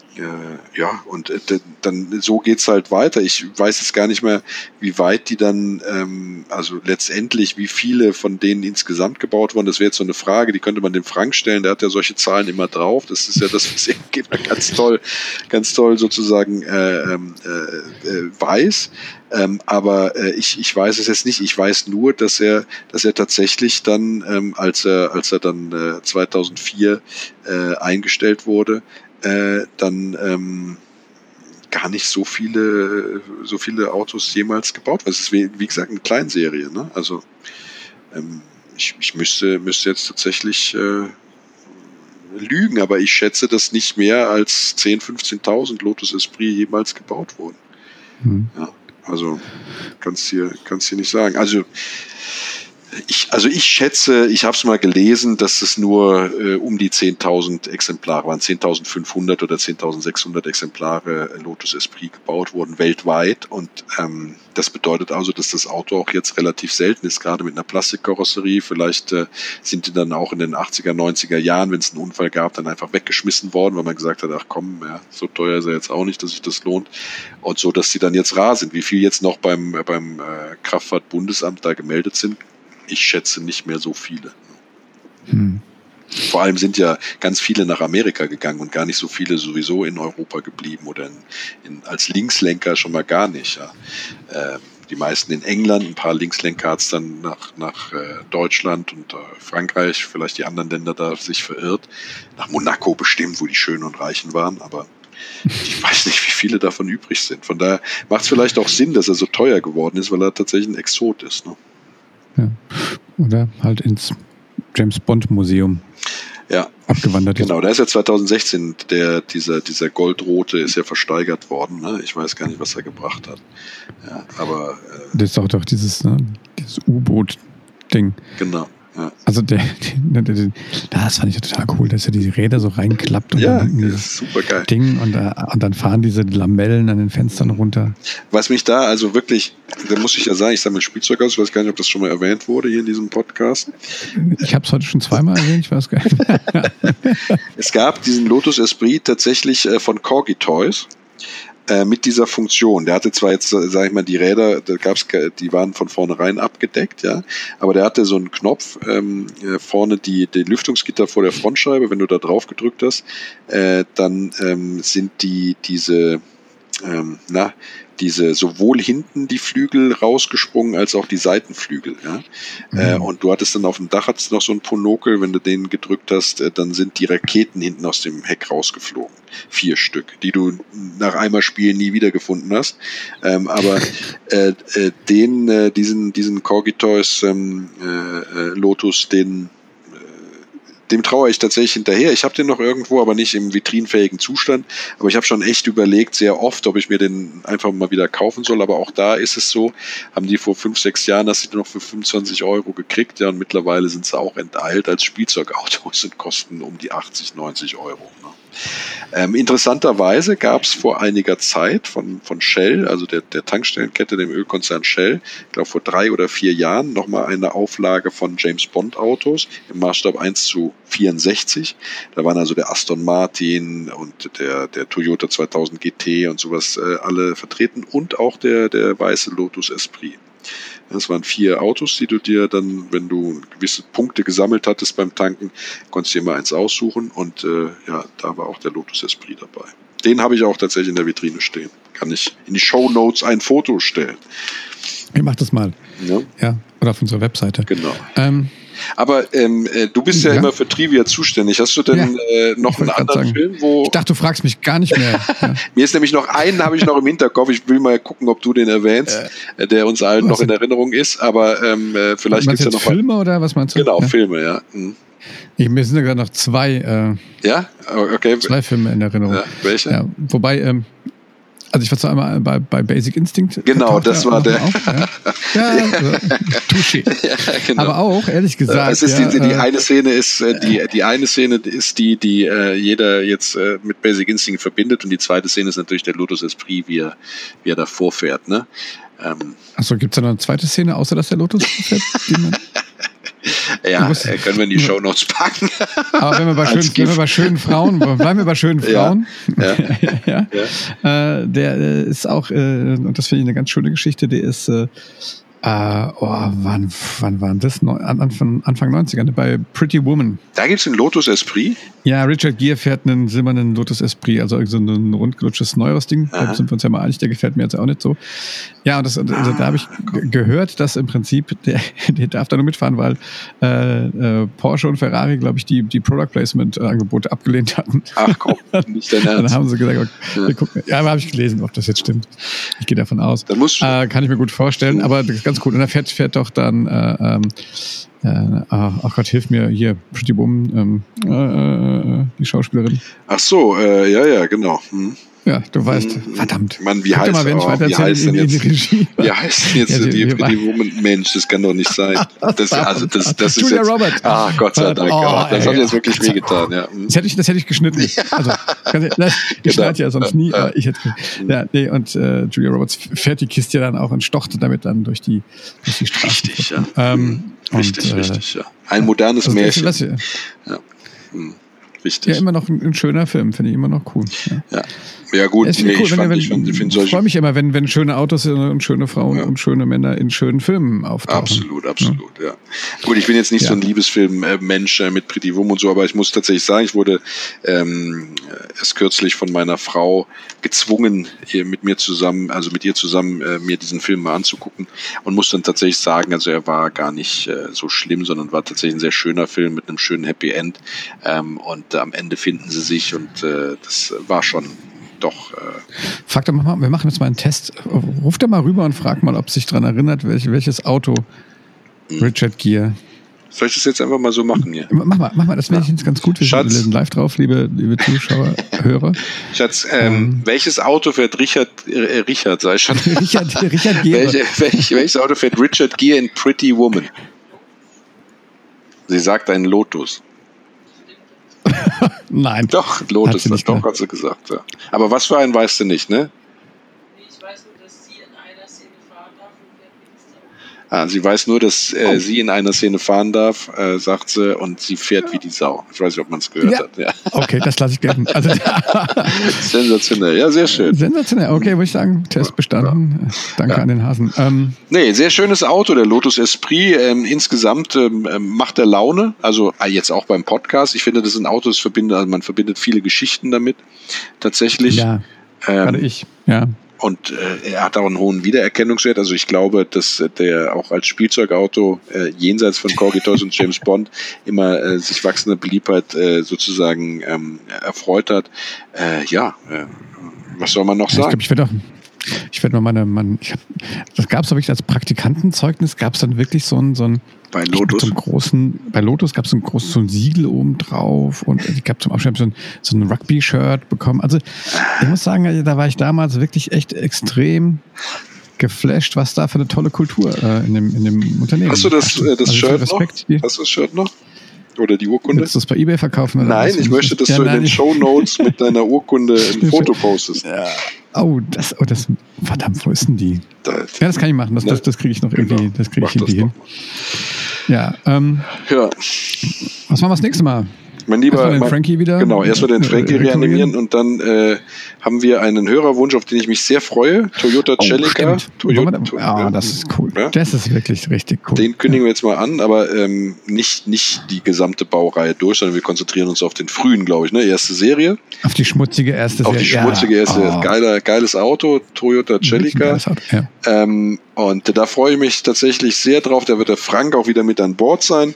C: ja, und äh, dann so geht's halt weiter. Ich weiß jetzt gar nicht mehr, wie weit die dann, ähm, also letztendlich, wie viele von denen insgesamt gebaut wurden. Das wäre jetzt so eine Frage, die könnte man dem Frank stellen. Der hat ja solche Zahlen immer drauf. Das ist ja das, was er ganz toll, ganz toll sozusagen äh, ähm, äh, äh, weiß. Ähm, aber äh, ich, ich weiß es jetzt nicht. Ich weiß nur, dass er, dass er tatsächlich dann, ähm, als er, als er dann äh, 2004 äh, eingestellt wurde, äh, dann ähm, gar nicht so viele, so viele Autos jemals gebaut. Es ist wie, wie gesagt eine Kleinserie. Ne? Also ähm, ich, ich müsste, müsste jetzt tatsächlich äh, lügen, aber ich schätze, dass nicht mehr als 10.000, 15.000 Lotus Esprit jemals gebaut wurden. Mhm. Ja, also kannst hier, kannst hier nicht sagen. Also ich, also ich schätze, ich habe es mal gelesen, dass es nur äh, um die 10.000 Exemplare waren, 10.500 oder 10.600 Exemplare Lotus Esprit gebaut wurden weltweit. Und ähm, das bedeutet also, dass das Auto auch jetzt relativ selten ist, gerade mit einer Plastikkarosserie. Vielleicht äh, sind die dann auch in den 80er, 90er Jahren, wenn es einen Unfall gab, dann einfach weggeschmissen worden, weil man gesagt hat, ach komm, ja, so teuer ist er jetzt auch nicht, dass sich das lohnt. Und so, dass sie dann jetzt rar sind. Wie viel jetzt noch beim, beim äh, Kraftfahrtbundesamt da gemeldet sind, ich schätze nicht mehr so viele. Hm. Vor allem sind ja ganz viele nach Amerika gegangen und gar nicht so viele sowieso in Europa geblieben oder in, in, als Linkslenker schon mal gar nicht. Ja. Ähm, die meisten in England, ein paar Linkslenker hat es dann nach, nach äh, Deutschland und äh, Frankreich, vielleicht die anderen Länder da sich verirrt. Nach Monaco bestimmt, wo die Schönen und Reichen waren, aber ich weiß nicht, wie viele davon übrig sind. Von daher macht es vielleicht auch Sinn, dass er so teuer geworden ist, weil er tatsächlich ein Exot ist. Ne?
B: Ja. Oder halt ins James Bond Museum.
C: Ja.
B: Abgewandert
C: ist. Genau, da ist ja 2016 der, dieser, dieser Goldrote ist ja versteigert worden. Ne? Ich weiß gar nicht, was er gebracht hat. Ja, aber.
B: Äh, das ist doch, doch dieses, ne, dieses U-Boot-Ding.
C: Genau.
B: Ja. Also der, der, der, das fand ich total cool, dass er die Räder so reinklappt und
C: ja,
B: dann
C: dieses.
B: Ding und, äh, und dann fahren diese Lamellen an den Fenstern runter.
C: Was mich da also wirklich, da muss ich ja sagen, ich sammle Spielzeug aus, ich weiß gar nicht, ob das schon mal erwähnt wurde hier in diesem Podcast.
B: Ich habe es heute schon zweimal erwähnt, ich weiß gar nicht.
C: es gab diesen Lotus Esprit tatsächlich äh, von Corgi Toys. Äh, mit dieser Funktion. Der hatte zwar jetzt, äh, sage ich mal, die Räder, da gab's, die waren von vornherein abgedeckt, ja, aber der hatte so einen Knopf ähm, äh, vorne die, die Lüftungsgitter vor der Frontscheibe. Wenn du da drauf gedrückt hast, äh, dann ähm, sind die diese ähm, na, diese sowohl hinten die Flügel rausgesprungen als auch die Seitenflügel. Ja? Mhm. Äh, und du hattest dann auf dem Dach hattest noch so ein Ponokel, wenn du den gedrückt hast, äh, dann sind die Raketen hinten aus dem Heck rausgeflogen. Vier Stück, die du nach einmal Spielen nie wiedergefunden hast. Ähm, aber äh, äh, den, äh, diesen, diesen Corgi Toys ähm, äh, Lotus, den dem traue ich tatsächlich hinterher. Ich habe den noch irgendwo, aber nicht im vitrinfähigen Zustand. Aber ich habe schon echt überlegt, sehr oft, ob ich mir den einfach mal wieder kaufen soll. Aber auch da ist es so, haben die vor fünf, sechs Jahren das noch für 25 Euro gekriegt. Ja, und mittlerweile sind sie auch enteilt als Spielzeugautos und kosten um die 80, 90 Euro. Ne? Ähm, interessanterweise gab es vor einiger Zeit von, von Shell, also der, der Tankstellenkette, dem Ölkonzern Shell, ich glaube vor drei oder vier Jahren, nochmal eine Auflage von James Bond Autos im Maßstab 1 zu 64. Da waren also der Aston Martin und der, der Toyota 2000 GT und sowas äh, alle vertreten und auch der, der weiße Lotus Esprit. Das waren vier Autos, die du dir dann, wenn du gewisse Punkte gesammelt hattest beim Tanken, konntest du dir mal eins aussuchen und äh, ja, da war auch der Lotus Esprit dabei. Den habe ich auch tatsächlich in der Vitrine stehen. Kann ich in die Show Notes ein Foto stellen.
B: Ich mach das mal. Ja. ja oder auf unserer Webseite.
C: Genau. Ähm, aber ähm, äh, du bist ja, ja, immer für Trivia zuständig. Hast du denn ja, äh, noch einen anderen sagen. Film, wo.
B: Ich dachte, du fragst mich gar nicht mehr.
C: Ja. Mir ist nämlich noch einen, habe ich noch im Hinterkopf. Ich will mal gucken, ob du den erwähnst, äh, der uns allen noch in Erinnerung ist. Aber ähm, äh, vielleicht gibt es ja noch.
B: Filme oder was meinst du?
C: Genau, Filme, ja. Mhm.
B: Ich, mir sind ja gerade noch zwei.
C: Äh, ja, okay.
B: Zwei Filme in Erinnerung.
C: welche?
B: Wobei, ähm, also ich war zwar einmal bei, bei Basic Instinct.
C: Genau, das war der.
B: Auf, ja, ja also, touché. Ja, genau. Aber auch, ehrlich gesagt.
C: Es ist ja, die, die, äh, eine Szene ist, äh, die, die eine Szene ist die, die äh, jeder jetzt äh, mit Basic Instinct verbindet und die zweite Szene ist natürlich der Lotus Esprit, wie er, wie er da vorfährt. Ne?
B: Ähm, Achso, gibt es da noch eine zweite Szene, außer dass der Lotus vorfährt?
C: Ja, äh, können wir in die Show Notes packen.
B: Aber wenn wir bei, schön, wenn wir bei schönen Frauen, bleiben wir bei schönen Frauen. Ja, ja, ja. Äh, der äh, ist auch, äh, und das finde ich eine ganz schöne Geschichte, der ist, äh, Uh, oh, wann, wann war das? Anfang, Anfang 90er, ne? bei Pretty Woman.
C: Da gibt es einen Lotus Esprit?
B: Ja, Richard Gere fährt einen silbernen Lotus Esprit, also so ein rundgelutschtes neueres Ding. Aha. Da sind wir uns ja mal einig, der gefällt mir jetzt auch nicht so. Ja, und das, also, da habe ich gehört, dass im Prinzip der, der darf da nur mitfahren, weil äh, äh, Porsche und Ferrari, glaube ich, die, die Product Placement Angebote abgelehnt hatten.
C: Ach komm, nicht dein Ernst.
B: Dann haben sie gesagt, okay, ja. gucken. ja, aber habe ich gelesen, ob das jetzt stimmt. Ich gehe davon aus.
C: Dann musst
B: äh, kann ich mir gut vorstellen, aber das ist ganz cool. Und da fährt, fährt doch dann äh, ähm, äh, ach Gott, hilf mir hier, Pretty Woman, ähm, äh, äh, die Schauspielerin.
C: Ach so, äh, ja, ja, genau. Hm.
B: Ja, du weißt, hm, verdammt.
C: Mann, wie heißt,
B: mal, wenn
C: oh, wie heißt denn jetzt, wie heißt denn jetzt ja, die, die, die Woman? Mensch, das kann doch nicht sein. Das, also das, das ist
B: Julia
C: jetzt,
B: Robert.
C: Ah, Gott sei Dank. Oh, das hat jetzt wirklich wehgetan. Ja.
B: Hm. Das, hätte ich, das hätte ich geschnitten. Also, das, ich genau. schneide ja sonst nie, aber ich hätte. Ja, nee, und äh, Julia Roberts fährt die Kiste ja dann auch und stochte damit dann durch die, durch die Straße.
C: Richtig, ja. Ähm, richtig, und, richtig, ja. Ein modernes also Märchen. Ja.
B: Hm. Richtig. Ja, immer noch ein, ein schöner Film, finde ich immer noch cool.
C: Ja. ja. Ja, gut,
B: nee, cool, ich, fand, wenn, ich, fand, ich, ich freue mich immer, wenn, wenn schöne Autos und schöne Frauen ja. und schöne Männer in schönen Filmen auftauchen.
C: Absolut, absolut, ja. Gut, ich bin jetzt nicht so ein Liebesfilm-Mensch äh, mit Pretty Woman und so, aber ich muss tatsächlich sagen, ich wurde ähm, erst kürzlich von meiner Frau gezwungen, mit mir zusammen, also mit ihr zusammen, äh, mir diesen Film mal anzugucken und muss dann tatsächlich sagen, also er war gar nicht äh, so schlimm, sondern war tatsächlich ein sehr schöner Film mit einem schönen Happy End ähm, und am Ende finden sie sich und äh, das war schon doch. Äh
B: Frag doch mal, wir machen jetzt mal einen Test. Ruf da mal rüber und frag mal, ob sich daran erinnert, welch, welches Auto hm. Richard Gere.
C: Soll ich das jetzt einfach mal so machen hier?
B: Mach mal, mach mal, das wäre ja. jetzt ganz gut. Wir Schatz, sind live drauf, liebe, liebe Zuschauer, Hörer.
C: Schatz, ähm, ähm, welches Auto fährt Richard, äh, Richard, sei schon.
B: Richard, Richard Gere.
C: Welche, welch, welches Auto fährt Richard Gere in Pretty Woman? Sie sagt ein Lotus.
B: Nein.
C: Doch, Lotus, das doch hat sie gesagt. Ja. Aber was für einen weißt du nicht, ne? Ich weiß nur, dass sie in einer Szene fahren darf Ah, sie weiß nur, dass äh, oh. sie in einer Szene fahren darf, äh, sagt sie, und sie fährt ja. wie die Sau. Ich weiß nicht, ob man es gehört ja. hat. Ja.
B: Okay, das lasse ich gelten. Also,
C: Sensationell, ja, sehr schön.
B: Sensationell, okay, würde ich sagen, Test bestanden. Danke an den Hasen.
C: Ähm, nee, sehr schönes Auto, der Lotus Esprit. Ähm, insgesamt ähm, ähm macht er Laune, also äh, jetzt auch beim Podcast. Ich finde, das ist ein Auto, das verbindet, also man verbindet viele Geschichten damit, tatsächlich.
B: Ja, ähm, gerade ich, ja.
C: Und äh, er hat auch einen hohen Wiedererkennungswert. Also ich glaube, dass der auch als Spielzeugauto äh, jenseits von Corgi Toys und James Bond immer äh, sich wachsende Beliebtheit äh, sozusagen ähm, erfreut hat. Äh, ja, äh, was soll man noch sagen?
B: Ich glaube, ich werde auch ich werde mal meine, meine ich hab, das gab es, glaube ich, als Praktikantenzeugnis, gab es dann wirklich so ein, so ein
C: bei Lotus.
B: So großen, bei Lotus gab es so ein großes so ein Siegel oben drauf und ich habe zum Abschluss so ein, so ein Rugby-Shirt bekommen. Also ich muss sagen, also, da war ich damals wirklich echt extrem geflasht, was da für eine tolle Kultur äh, in, dem, in dem Unternehmen
C: Hast du das, äh, das also Shirt Respekt, noch? Hast du das Shirt noch? Oder die Urkunde?
B: Willst du das bei Ebay verkaufen?
C: Oder nein, ich möchte, dass ja, du nein, in den Show Notes mit deiner Urkunde ein Foto postest.
B: Ja. Oh, das, oh, das, verdammt, wo ist denn die? Da, ja, das kann ich machen. Das, ne? das, das kriege ich noch irgendwie, genau. das kriege ich irgendwie hin. Ja, ähm,
C: ja.
B: Was machen wir das nächste Mal?
C: Mein lieber,
B: den Frankie wieder.
C: Genau, erstmal den Frankie reanimieren und dann äh, haben wir einen Hörerwunsch, auf den ich mich sehr freue. Toyota oh, Celica.
B: Toyota, ja, das ist cool. Ja? Das ist wirklich richtig cool.
C: Den kündigen wir jetzt mal an, aber ähm, nicht, nicht die gesamte Baureihe durch, sondern wir konzentrieren uns auf den frühen, glaube ich, ne? Erste Serie.
B: Auf die schmutzige erste
C: Serie. Auf die schmutzige erste Serie. Oh. Geiler, geiles Auto, Toyota Celica. Ja. Ähm, und da freue ich mich tatsächlich sehr drauf. Da wird der Frank auch wieder mit an Bord sein.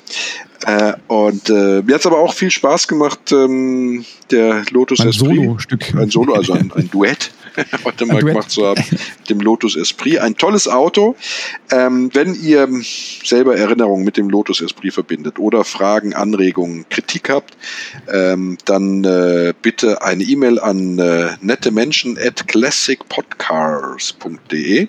C: Äh, und äh, mir hat es aber auch viel Spaß gemacht, ähm, der Lotus
B: ein Esprit. Solo-Stück.
C: Ein Solo, also ein, ein Duett heute mal gemacht zu haben, mit dem Lotus Esprit. Ein tolles Auto. Ähm, wenn ihr selber Erinnerungen mit dem Lotus Esprit verbindet oder Fragen, Anregungen, Kritik habt, ähm, dann äh, bitte eine E-Mail an äh, nettemenschen at classicpodcars.de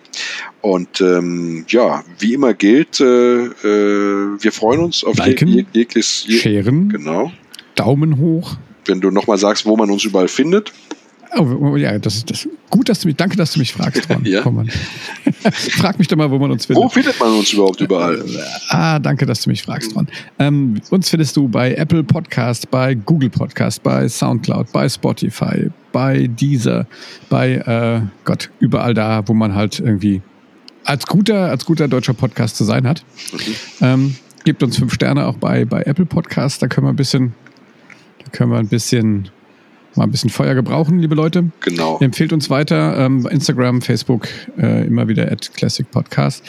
C: und ähm, ja, wie immer gilt, äh, äh, wir freuen uns auf
B: Liken, jeg
C: jegliches.
B: Je Scheren.
C: Genau.
B: Daumen hoch.
C: Wenn du nochmal sagst, wo man uns überall findet.
B: Oh, oh, ja, das ist das. Gut, dass du mich, danke, dass du mich fragst, Ron.
C: ja.
B: Frag mich doch mal, wo man uns findet.
C: Wo findet man uns überhaupt überall?
B: Ah, danke, dass du mich fragst, Ron. Ähm, uns findest du bei Apple Podcast, bei Google Podcast, bei Soundcloud, bei Spotify, bei Deezer, bei äh, Gott, überall da, wo man halt irgendwie als guter, als guter deutscher Podcast zu sein hat. Mhm. Ähm, gebt uns fünf Sterne auch bei, bei Apple Podcasts, da können wir ein bisschen, da können wir ein bisschen mal ein bisschen Feuer gebrauchen, liebe Leute.
C: Genau.
B: Empfehlt uns weiter. Ähm, Instagram, Facebook, äh, immer wieder at Classic Podcast.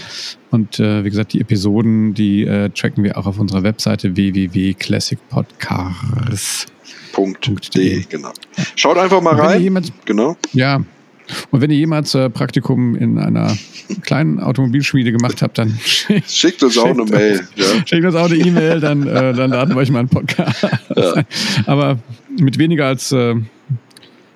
B: Und äh, wie gesagt, die Episoden, die äh, tracken wir auch auf unserer Webseite www.classicpodcast.de.
C: Genau. Schaut einfach mal rein.
B: Jemand,
C: genau.
B: Ja, und wenn ihr jemals äh, Praktikum in einer kleinen Automobilschmiede gemacht habt, dann
C: schickt uns auch eine Mail.
B: Ja. Schickt uns auch eine E-Mail, dann, äh, dann laden wir euch mal einen Podcast. Ja. Aber mit weniger als äh,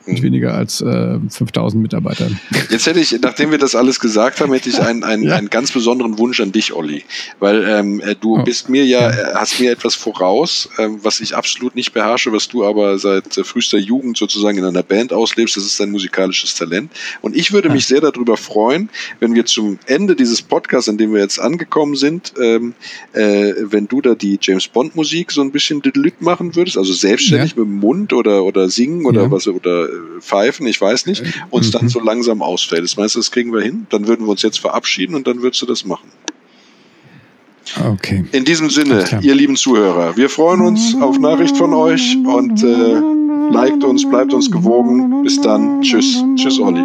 B: mit hm. weniger als äh, 5000 Mitarbeitern.
C: Jetzt hätte ich, nachdem wir das alles gesagt haben, hätte ich einen, einen, ja. einen ganz besonderen Wunsch an dich, Olli. Weil ähm, äh, du oh. bist mir ja, äh, hast mir etwas voraus, ähm, was ich absolut nicht beherrsche, was du aber seit äh, frühester Jugend sozusagen in einer Band auslebst. Das ist dein musikalisches Talent. Und ich würde ja. mich sehr darüber freuen, wenn wir zum Ende dieses Podcasts, an dem wir jetzt angekommen sind, ähm, äh, wenn du da die James Bond Musik so ein bisschen machen würdest, also selbstständig ja. mit dem Mund oder, oder singen oder was oder pfeifen, ich weiß nicht, uns dann mhm. so langsam ausfällt. Das meinst du, das kriegen wir hin? Dann würden wir uns jetzt verabschieden und dann würdest du das machen.
B: Okay.
C: In diesem Sinne, ihr lieben Zuhörer, wir freuen uns auf Nachricht von euch und äh, liked uns, bleibt uns gewogen. Bis dann. Tschüss. Tschüss, Olli.